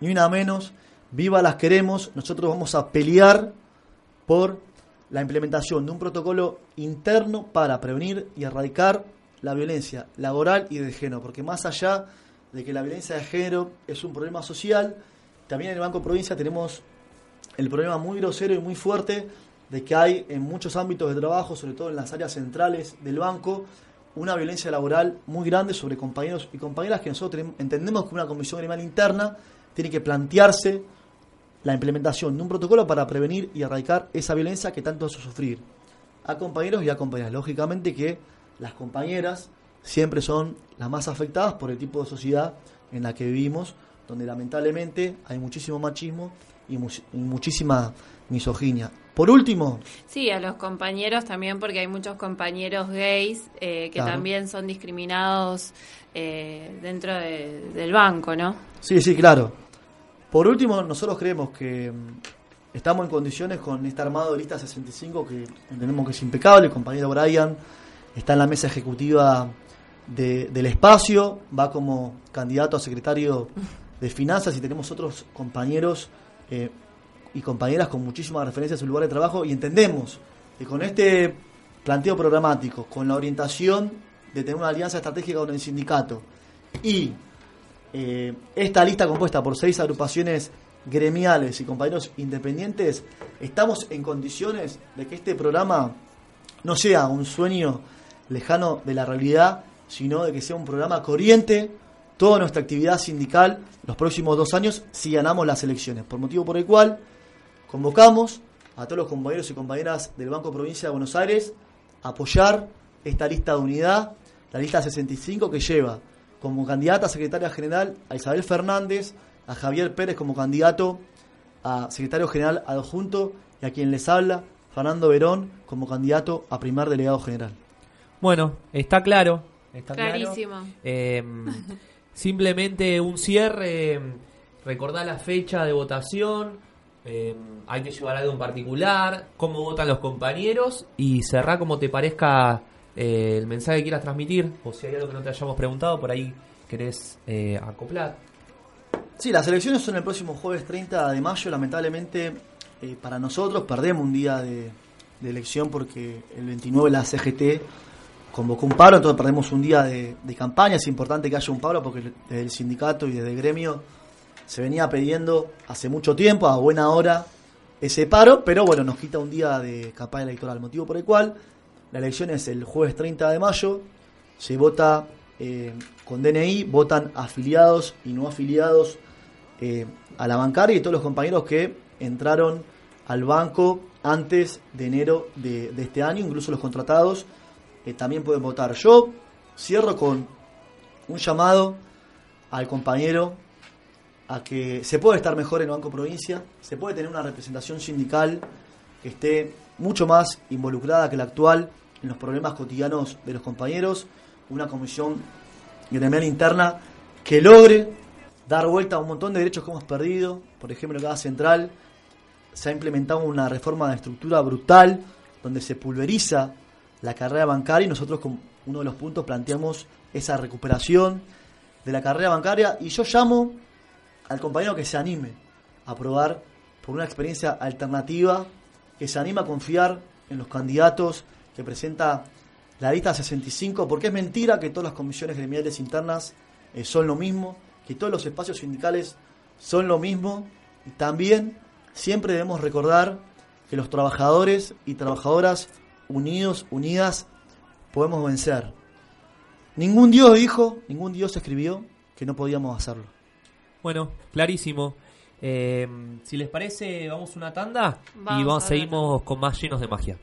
ni una menos, vivas las queremos, nosotros vamos a pelear por la implementación de un protocolo interno para prevenir y erradicar la violencia laboral y de género, porque más allá de que la violencia de género es un problema social, también en el Banco Provincia tenemos el problema muy grosero y muy fuerte de que hay en muchos ámbitos de trabajo, sobre todo en las áreas centrales del banco, una violencia laboral muy grande sobre compañeros y compañeras que nosotros entendemos que una comisión gremial interna tiene que plantearse la implementación de un protocolo para prevenir y erradicar esa violencia que tanto hace sufrir a compañeros y a compañeras. Lógicamente que las compañeras siempre son las más afectadas por el tipo de sociedad en la que vivimos, donde lamentablemente hay muchísimo machismo y, mu y muchísima misoginia. Por último. Sí, a los compañeros también, porque hay muchos compañeros gays eh, que Claro. también son discriminados eh, dentro de- del banco, ¿no? Sí, sí, claro. Por último, nosotros creemos que mm, estamos en condiciones con este armado de lista 65 que entendemos que es impecable. El compañero Brian está en la mesa ejecutiva de- del espacio, va como candidato a secretario de finanzas y tenemos otros compañeros eh, y compañeras con muchísimas referencias a su lugar de trabajo y entendemos que con este planteo programático, con la orientación de tener una alianza estratégica con el sindicato y eh, esta lista compuesta por seis agrupaciones gremiales y compañeros independientes, estamos en condiciones de que este programa no sea un sueño lejano de la realidad, sino de que sea un programa corriente toda nuestra actividad sindical los próximos dos años si ganamos las elecciones. Por motivo por el cual convocamos a todos los compañeros y compañeras del Banco Provincia de Buenos Aires a apoyar esta lista de unidad, la lista 65 que lleva como candidata a secretaria general a Isabel Fernández, a Javier Pérez como candidato a secretario general adjunto y a quien les habla, Fernando Verón, como candidato a primer delegado general. Bueno, está claro. Está claro. Clarísimo. Eh, simplemente un cierre, recordar la fecha de votación, eh, hay que llevar algo en particular, cómo votan los compañeros y cerrar como te parezca eh, el mensaje que quieras transmitir, o si hay algo que no te hayamos preguntado, por ahí querés eh, acoplar. Sí, las elecciones son el próximo jueves 30 de mayo. Lamentablemente, eh, para nosotros perdemos un día de, de elección porque el 29 la CGT convocó un paro, entonces perdemos un día de, campaña. Es importante que haya un paro porque desde el sindicato y desde el gremio se venía pidiendo hace mucho tiempo, a buena hora, ese paro, pero bueno, nos quita un día de campaña electoral, motivo por el cual la elección es el jueves 30 de mayo, se vota eh, con DNI, votan afiliados y no afiliados eh, a la bancaria y todos los compañeros que entraron al banco antes de enero de este año, incluso los contratados eh, también pueden votar. Yo cierro con un llamado al compañero a que se puede estar mejor en Banco Provincia, se puede tener una representación sindical que esté mucho más involucrada que la actual en los problemas cotidianos de los compañeros, una comisión gremial interna que logre dar vuelta a un montón de derechos que hemos perdido, por ejemplo, en cada central se ha implementado una reforma de estructura brutal donde se pulveriza la carrera bancaria y nosotros como uno de los puntos planteamos esa recuperación de la carrera bancaria. Y yo llamo al compañero que se anime a probar por una experiencia alternativa, que se anima a confiar en los candidatos que presenta la lista 65, porque es mentira que todas las comisiones gremiales internas eh, son lo mismo, que todos los espacios sindicales son lo mismo, y también siempre debemos recordar que los trabajadores y trabajadoras unidos, unidas, podemos vencer. Ningún Dios dijo, ningún Dios escribió que no podíamos hacerlo. Bueno, clarísimo. Eh, si les parece, vamos a una tanda y Vamos a seguimos con más llenos de magia.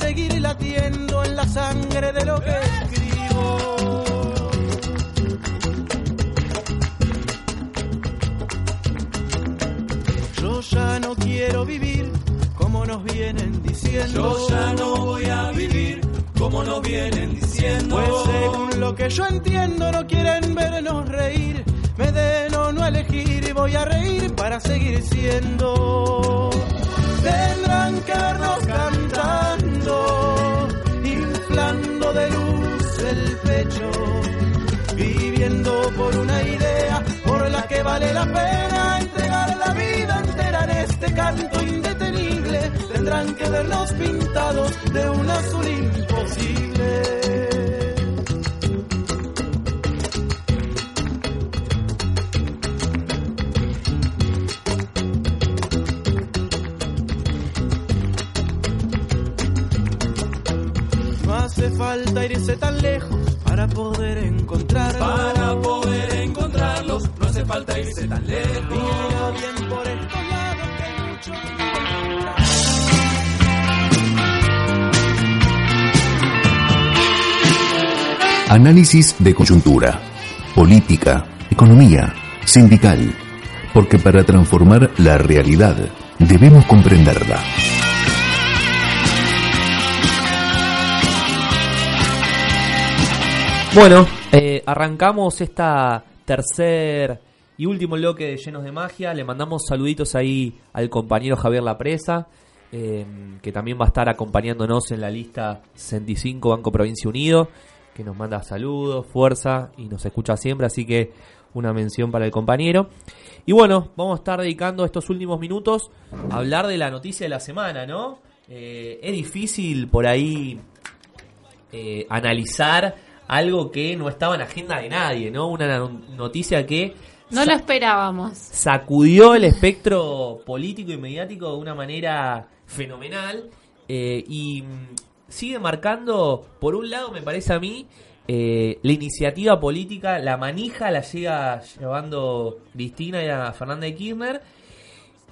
Seguir latiendo en la sangre de lo que escribo. Yo ya no quiero vivir como nos vienen diciendo. Yo ya no voy a vivir como nos vienen diciendo. Pues según lo que yo entiendo no quieren vernos reír, me den o no elegir y voy a reír para seguir siendo. Tendrán que vernos cantando, inflando de luz el pecho, viviendo por una idea por la que vale la pena entregar la vida entera en este canto indetenible. Tendrán que vernos pintados de un azul imposible. Para poder encontrarlo. Para poder encontrarlos no hace falta irse tan lejos. Mira bien por estos lados que mucho Análisis de coyuntura, política, economía, sindical. Porque para transformar la realidad debemos comprenderla. Bueno, eh, arrancamos esta tercer y último bloque de Llenos de Magia. Le mandamos saluditos ahí al compañero Javier Lapresa, eh, que también va a estar acompañándonos en la lista 65 Banco Provincia Unido, que nos manda saludos, fuerza y nos escucha siempre, así que una mención para el compañero. Y bueno, vamos a estar dedicando estos últimos minutos a hablar de la noticia de la semana, ¿no? Eh, es difícil por ahí eh, analizar algo que no estaba en agenda de nadie, ¿no? Una no- noticia que No lo esperábamos. sacudió el espectro político y mediático de una manera fenomenal eh, y mm, sigue marcando, por un lado, me parece a mí, eh, la iniciativa política, la manija la llega llevando Cristina y a Fernández de Kirchner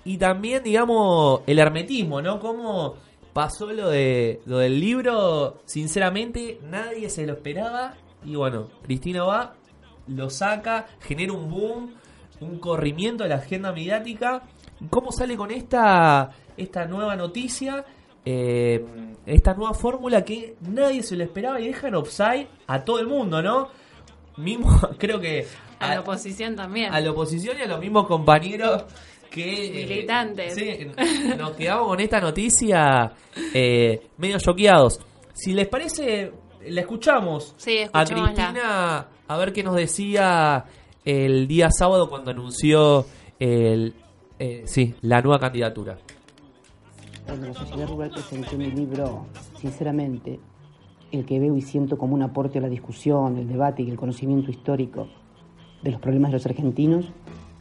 y también, digamos, el hermetismo, ¿no? Cómo pasó lo, de, lo del libro, sinceramente, nadie se lo esperaba. Y bueno, Cristina va, lo saca, genera un boom, un corrimiento de la agenda mediática. ¿Cómo sale con esta, esta nueva noticia? Eh, esta nueva fórmula que nadie se lo esperaba y deja en offside a todo el mundo, ¿no? Mismo, creo que A la oposición también. a la oposición y a los mismos compañeros que... eh, Militantes. sí, nos quedamos con esta noticia eh, medio choqueados. Si les parece, la escuchamos Sí, a. Cristina a ver qué nos decía el día sábado cuando anunció el, eh, sí, la nueva candidatura. Cuando la sociedad rural presentó mi libro, sinceramente, el que veo y siento como un aporte a la discusión, el debate y el conocimiento histórico de los problemas de los argentinos,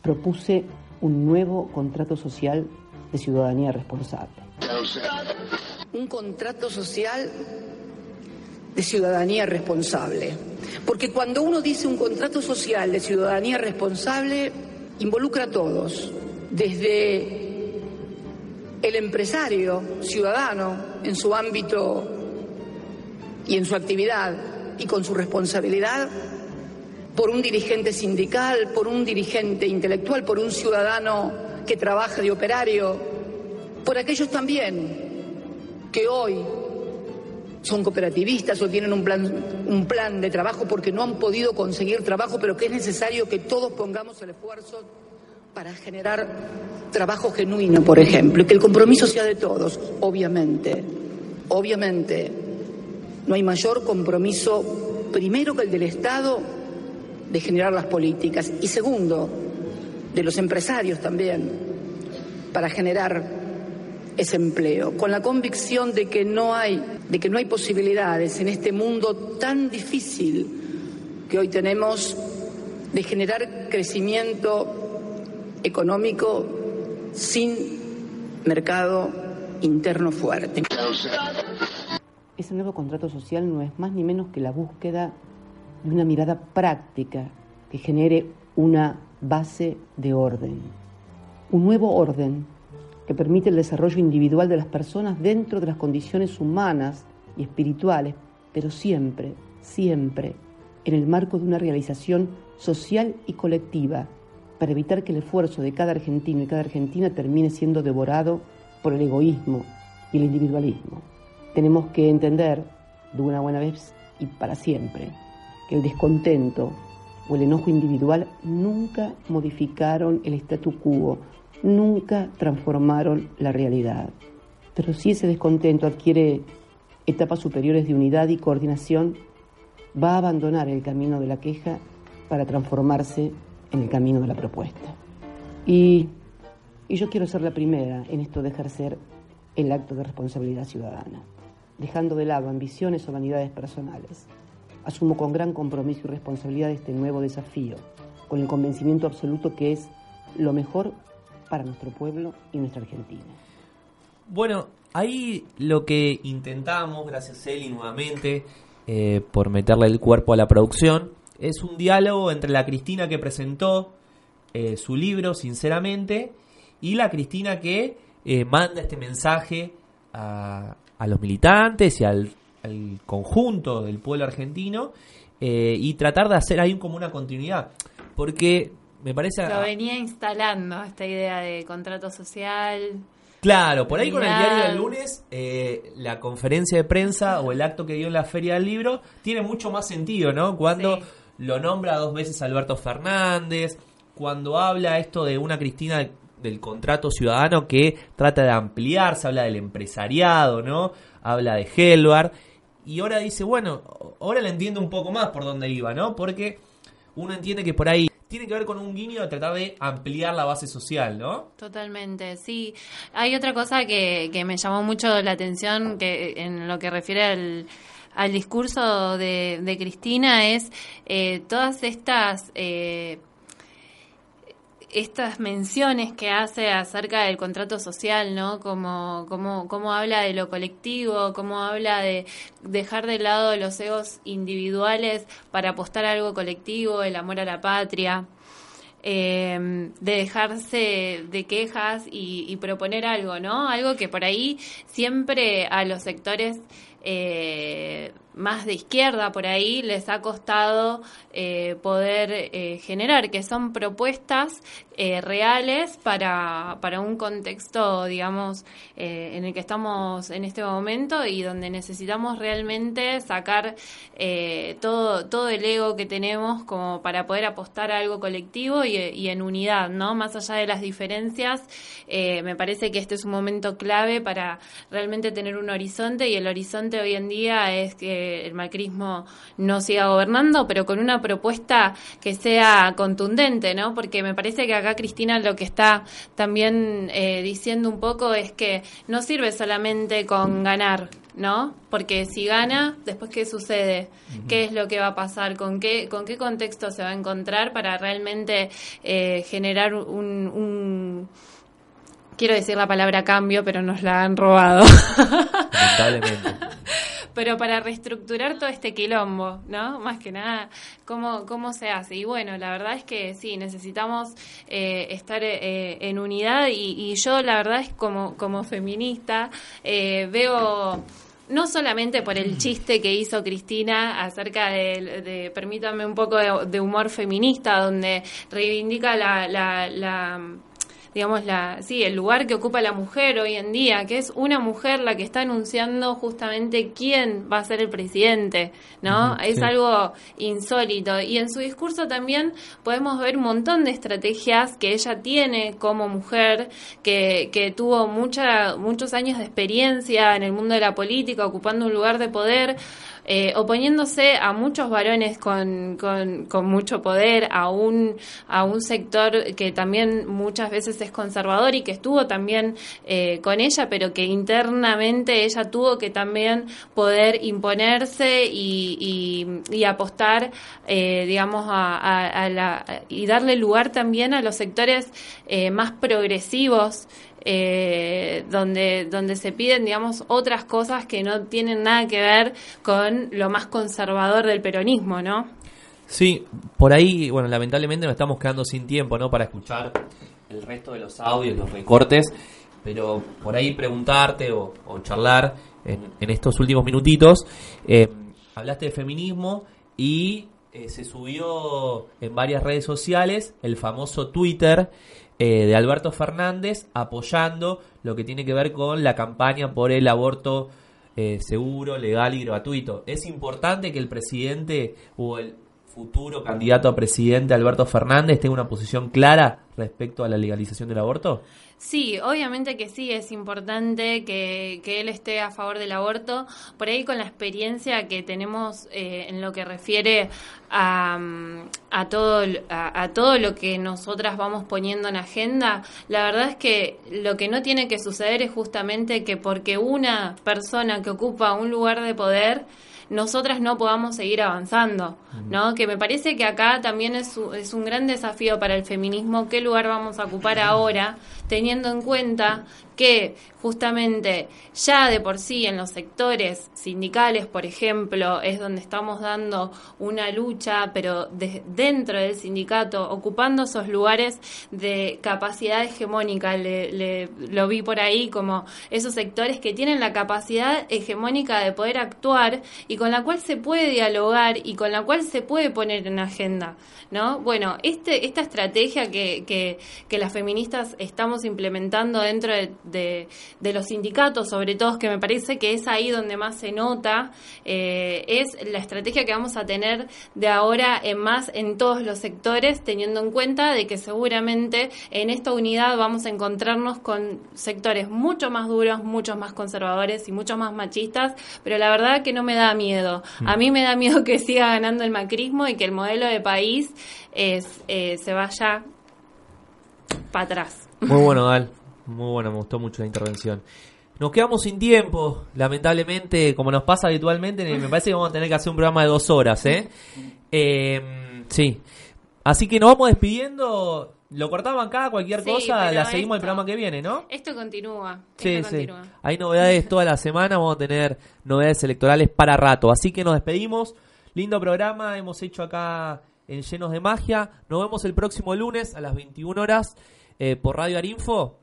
propuse un nuevo contrato social de ciudadanía responsable. Un contrato social de ciudadanía responsable. Porque cuando uno dice un contrato social de ciudadanía responsable, involucra a todos, desde el empresario ciudadano en su ámbito y en su actividad y con su responsabilidad, por un dirigente sindical, por un dirigente intelectual, por un ciudadano que trabaja de operario, por aquellos también que hoy son cooperativistas o tienen un plan, un plan de trabajo porque no han podido conseguir trabajo, pero que es necesario que todos pongamos el esfuerzo para generar trabajo genuino, por ejemplo, y que el compromiso sea de todos, obviamente, obviamente. No hay mayor compromiso, primero que el del Estado, de generar las políticas, y segundo, de los empresarios también, para generar ese empleo, con la convicción de que no hay, de que no hay posibilidades en este mundo tan difícil que hoy tenemos de generar crecimiento económico sin mercado interno fuerte. Ese nuevo contrato social no es más ni menos que la búsqueda de una mirada práctica que genere una base de orden. Un nuevo orden que permite el desarrollo individual de las personas dentro de las condiciones humanas y espirituales, pero siempre, siempre en el marco de una realización social y colectiva para evitar que el esfuerzo de cada argentino y cada argentina termine siendo devorado por el egoísmo y el individualismo. Tenemos que entender de una buena vez y para siempre que el descontento o el enojo individual nunca modificaron el statu quo, nunca transformaron la realidad. Pero si ese descontento adquiere etapas superiores de unidad y coordinación, va a abandonar el camino de la queja para transformarse en el camino de la propuesta. Y, y yo quiero ser la primera en esto de ejercer el acto de responsabilidad ciudadana, dejando de lado ambiciones o vanidades personales. Asumo con gran compromiso y responsabilidad este nuevo desafío, con el convencimiento absoluto que es lo mejor para nuestro pueblo y nuestra Argentina. Bueno, ahí lo que intentamos, gracias Eli nuevamente, eh, por meterle el cuerpo a la producción, es un diálogo entre la Cristina que presentó eh, su libro, sinceramente, y la Cristina que eh, manda este mensaje a, a los militantes y al, al, conjunto del pueblo argentino eh, y tratar de hacer ahí como una continuidad. Porque me parece... Lo venía instalando esta idea de contrato social. Claro, por ahí con el diario del lunes, eh, la conferencia de prensa o el acto que dio en la Feria del Libro tiene mucho más sentido, ¿no? Cuando... Sí lo nombra dos veces Alberto Fernández, cuando habla esto de una Cristina del contrato ciudadano que trata de ampliarse, habla del empresariado, ¿no? Habla de Helvar. Y ahora dice, bueno, ahora le entiendo un poco más por dónde iba, ¿no? Porque uno entiende que por ahí tiene que ver con un guiño de tratar de ampliar la base social, ¿no? Totalmente, sí. Hay otra cosa que, que me llamó mucho la atención que en lo que refiere al al discurso de, de Cristina es eh, todas estas eh, estas menciones que hace acerca del contrato social, ¿no? Como, como, como habla de lo colectivo, cómo habla de dejar de lado los egos individuales para apostar a algo colectivo, el amor a la patria. Eh, de dejarse de quejas y, y, proponer algo, ¿no? Algo que por ahí siempre a los sectores eh, más de izquierda por ahí les ha costado eh, poder eh, generar, que son propuestas eh, reales para, para un contexto, digamos, eh, en el que estamos en este momento y donde necesitamos realmente sacar eh, todo, todo el ego que tenemos como para poder apostar a algo colectivo y, y en unidad, ¿no? Más allá de las diferencias, me parece que este es un momento clave para realmente tener un horizonte y el horizonte hoy en día es que que el macrismo no siga gobernando, pero con una propuesta que sea contundente, ¿no? Porque me parece que acá Cristina lo que está también eh, diciendo un poco es que no sirve solamente con ganar, ¿no? Porque si gana, después qué sucede, qué es lo que va a pasar, con qué con qué contexto se va a encontrar para realmente eh, generar un, un quiero decir la palabra cambio, pero nos la han robado. Lamentablemente. pero para reestructurar todo este quilombo, ¿no? Más que nada, ¿cómo, cómo se hace? Y bueno, la verdad es que sí, necesitamos eh, estar eh, en unidad y, y, yo la verdad es como, como feminista eh, veo no solamente por el chiste que hizo Cristina acerca de, de permítanme un poco de, de, humor feminista, donde reivindica la, la, la digamos, la, sí, el lugar que ocupa la mujer hoy en día, que es una mujer la que está anunciando justamente quién va a ser el presidente, ¿no? Uh -huh, es sí. algo insólito. Y en su discurso también podemos ver un montón de estrategias que ella tiene como mujer, que, que tuvo mucha, muchos años de experiencia en el mundo de la política, ocupando un lugar de poder eh, oponiéndose a muchos varones con, con, mucho poder, a un, a un sector que también muchas veces es conservador y que estuvo también eh, con ella, pero que internamente ella tuvo que también poder imponerse y, y, y apostar, eh, digamos, a, a, a, la, y darle lugar también a los sectores eh, más progresivos eh, donde, donde se piden, digamos, otras cosas que no tienen nada que ver con lo más conservador del peronismo, ¿no? Sí, por ahí, bueno, lamentablemente nos estamos quedando sin tiempo, ¿no? Para escuchar el resto de los audios, los recortes, pero por ahí preguntarte o, charlar en, en, estos últimos minutitos, eh, hablaste de feminismo y eh, se subió en varias redes sociales el famoso Twitter eh, de Alberto Fernández apoyando lo que tiene que ver con la campaña por el aborto eh, seguro, legal y gratuito. Es importante que el presidente o el futuro candidato a presidente Alberto Fernández tenga una posición clara respecto a la legalización del aborto? Sí, obviamente que sí, es importante que, que él esté a favor del aborto. Por ahí con la experiencia que tenemos eh, en lo que refiere a, a, todo, a, a, todo lo que nosotras vamos poniendo en agenda, la verdad es que lo que no tiene que suceder es justamente que porque una persona que ocupa un lugar de poder nosotras no podamos seguir avanzando, ¿no? Que me parece que acá también es, es un gran desafío para el feminismo qué lugar vamos a ocupar ahora, teniendo en cuenta que justamente ya de por sí en los sectores sindicales, por ejemplo, es donde estamos dando una lucha, pero de, dentro del sindicato, ocupando esos lugares de capacidad hegemónica, le, le, lo vi por ahí como esos sectores que tienen la capacidad hegemónica de poder actuar y con la cual se puede dialogar y con la cual se puede poner en agenda, ¿no? Bueno, este, esta estrategia que, que, las feministas estamos implementando dentro de, de, los sindicatos, sobre todo, que me parece que es ahí donde más se nota, eh, es la estrategia que vamos a tener de ahora en más en todos los sectores, teniendo en cuenta de que seguramente en esta unidad vamos a encontrarnos con sectores mucho más duros, muchos más conservadores y muchos más machistas, pero la verdad que no me da miedo. A mí me da miedo que siga ganando el macrismo y que el modelo de país es, eh, se vaya para atrás. Muy bueno, Gal. Muy bueno, me gustó mucho la intervención. Nos quedamos sin tiempo, lamentablemente, como nos pasa habitualmente, me parece que vamos a tener que hacer un programa de dos horas, ¿eh? eh sí. Así que nos vamos despidiendo. Lo cortaban acá, cualquier sí, cosa, la seguimos esto, el programa que viene, ¿no? Esto continúa. Sí, esto sí. Continúa. Hay novedades toda la semana, vamos a tener novedades electorales para rato. Así que nos despedimos. Lindo programa, hemos hecho acá en Llenos de Magia. Nos vemos el próximo lunes a las 21 horas eh, por Radio Arinfo.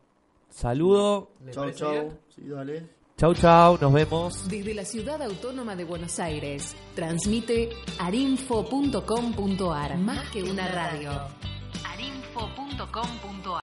Saludo. Chau, chau. Sí, dale. Chau, chau. Nos vemos. Desde la Ciudad Autónoma de Buenos Aires, transmite arinfo.com.ar. Más que una radio. arinfo.com.ar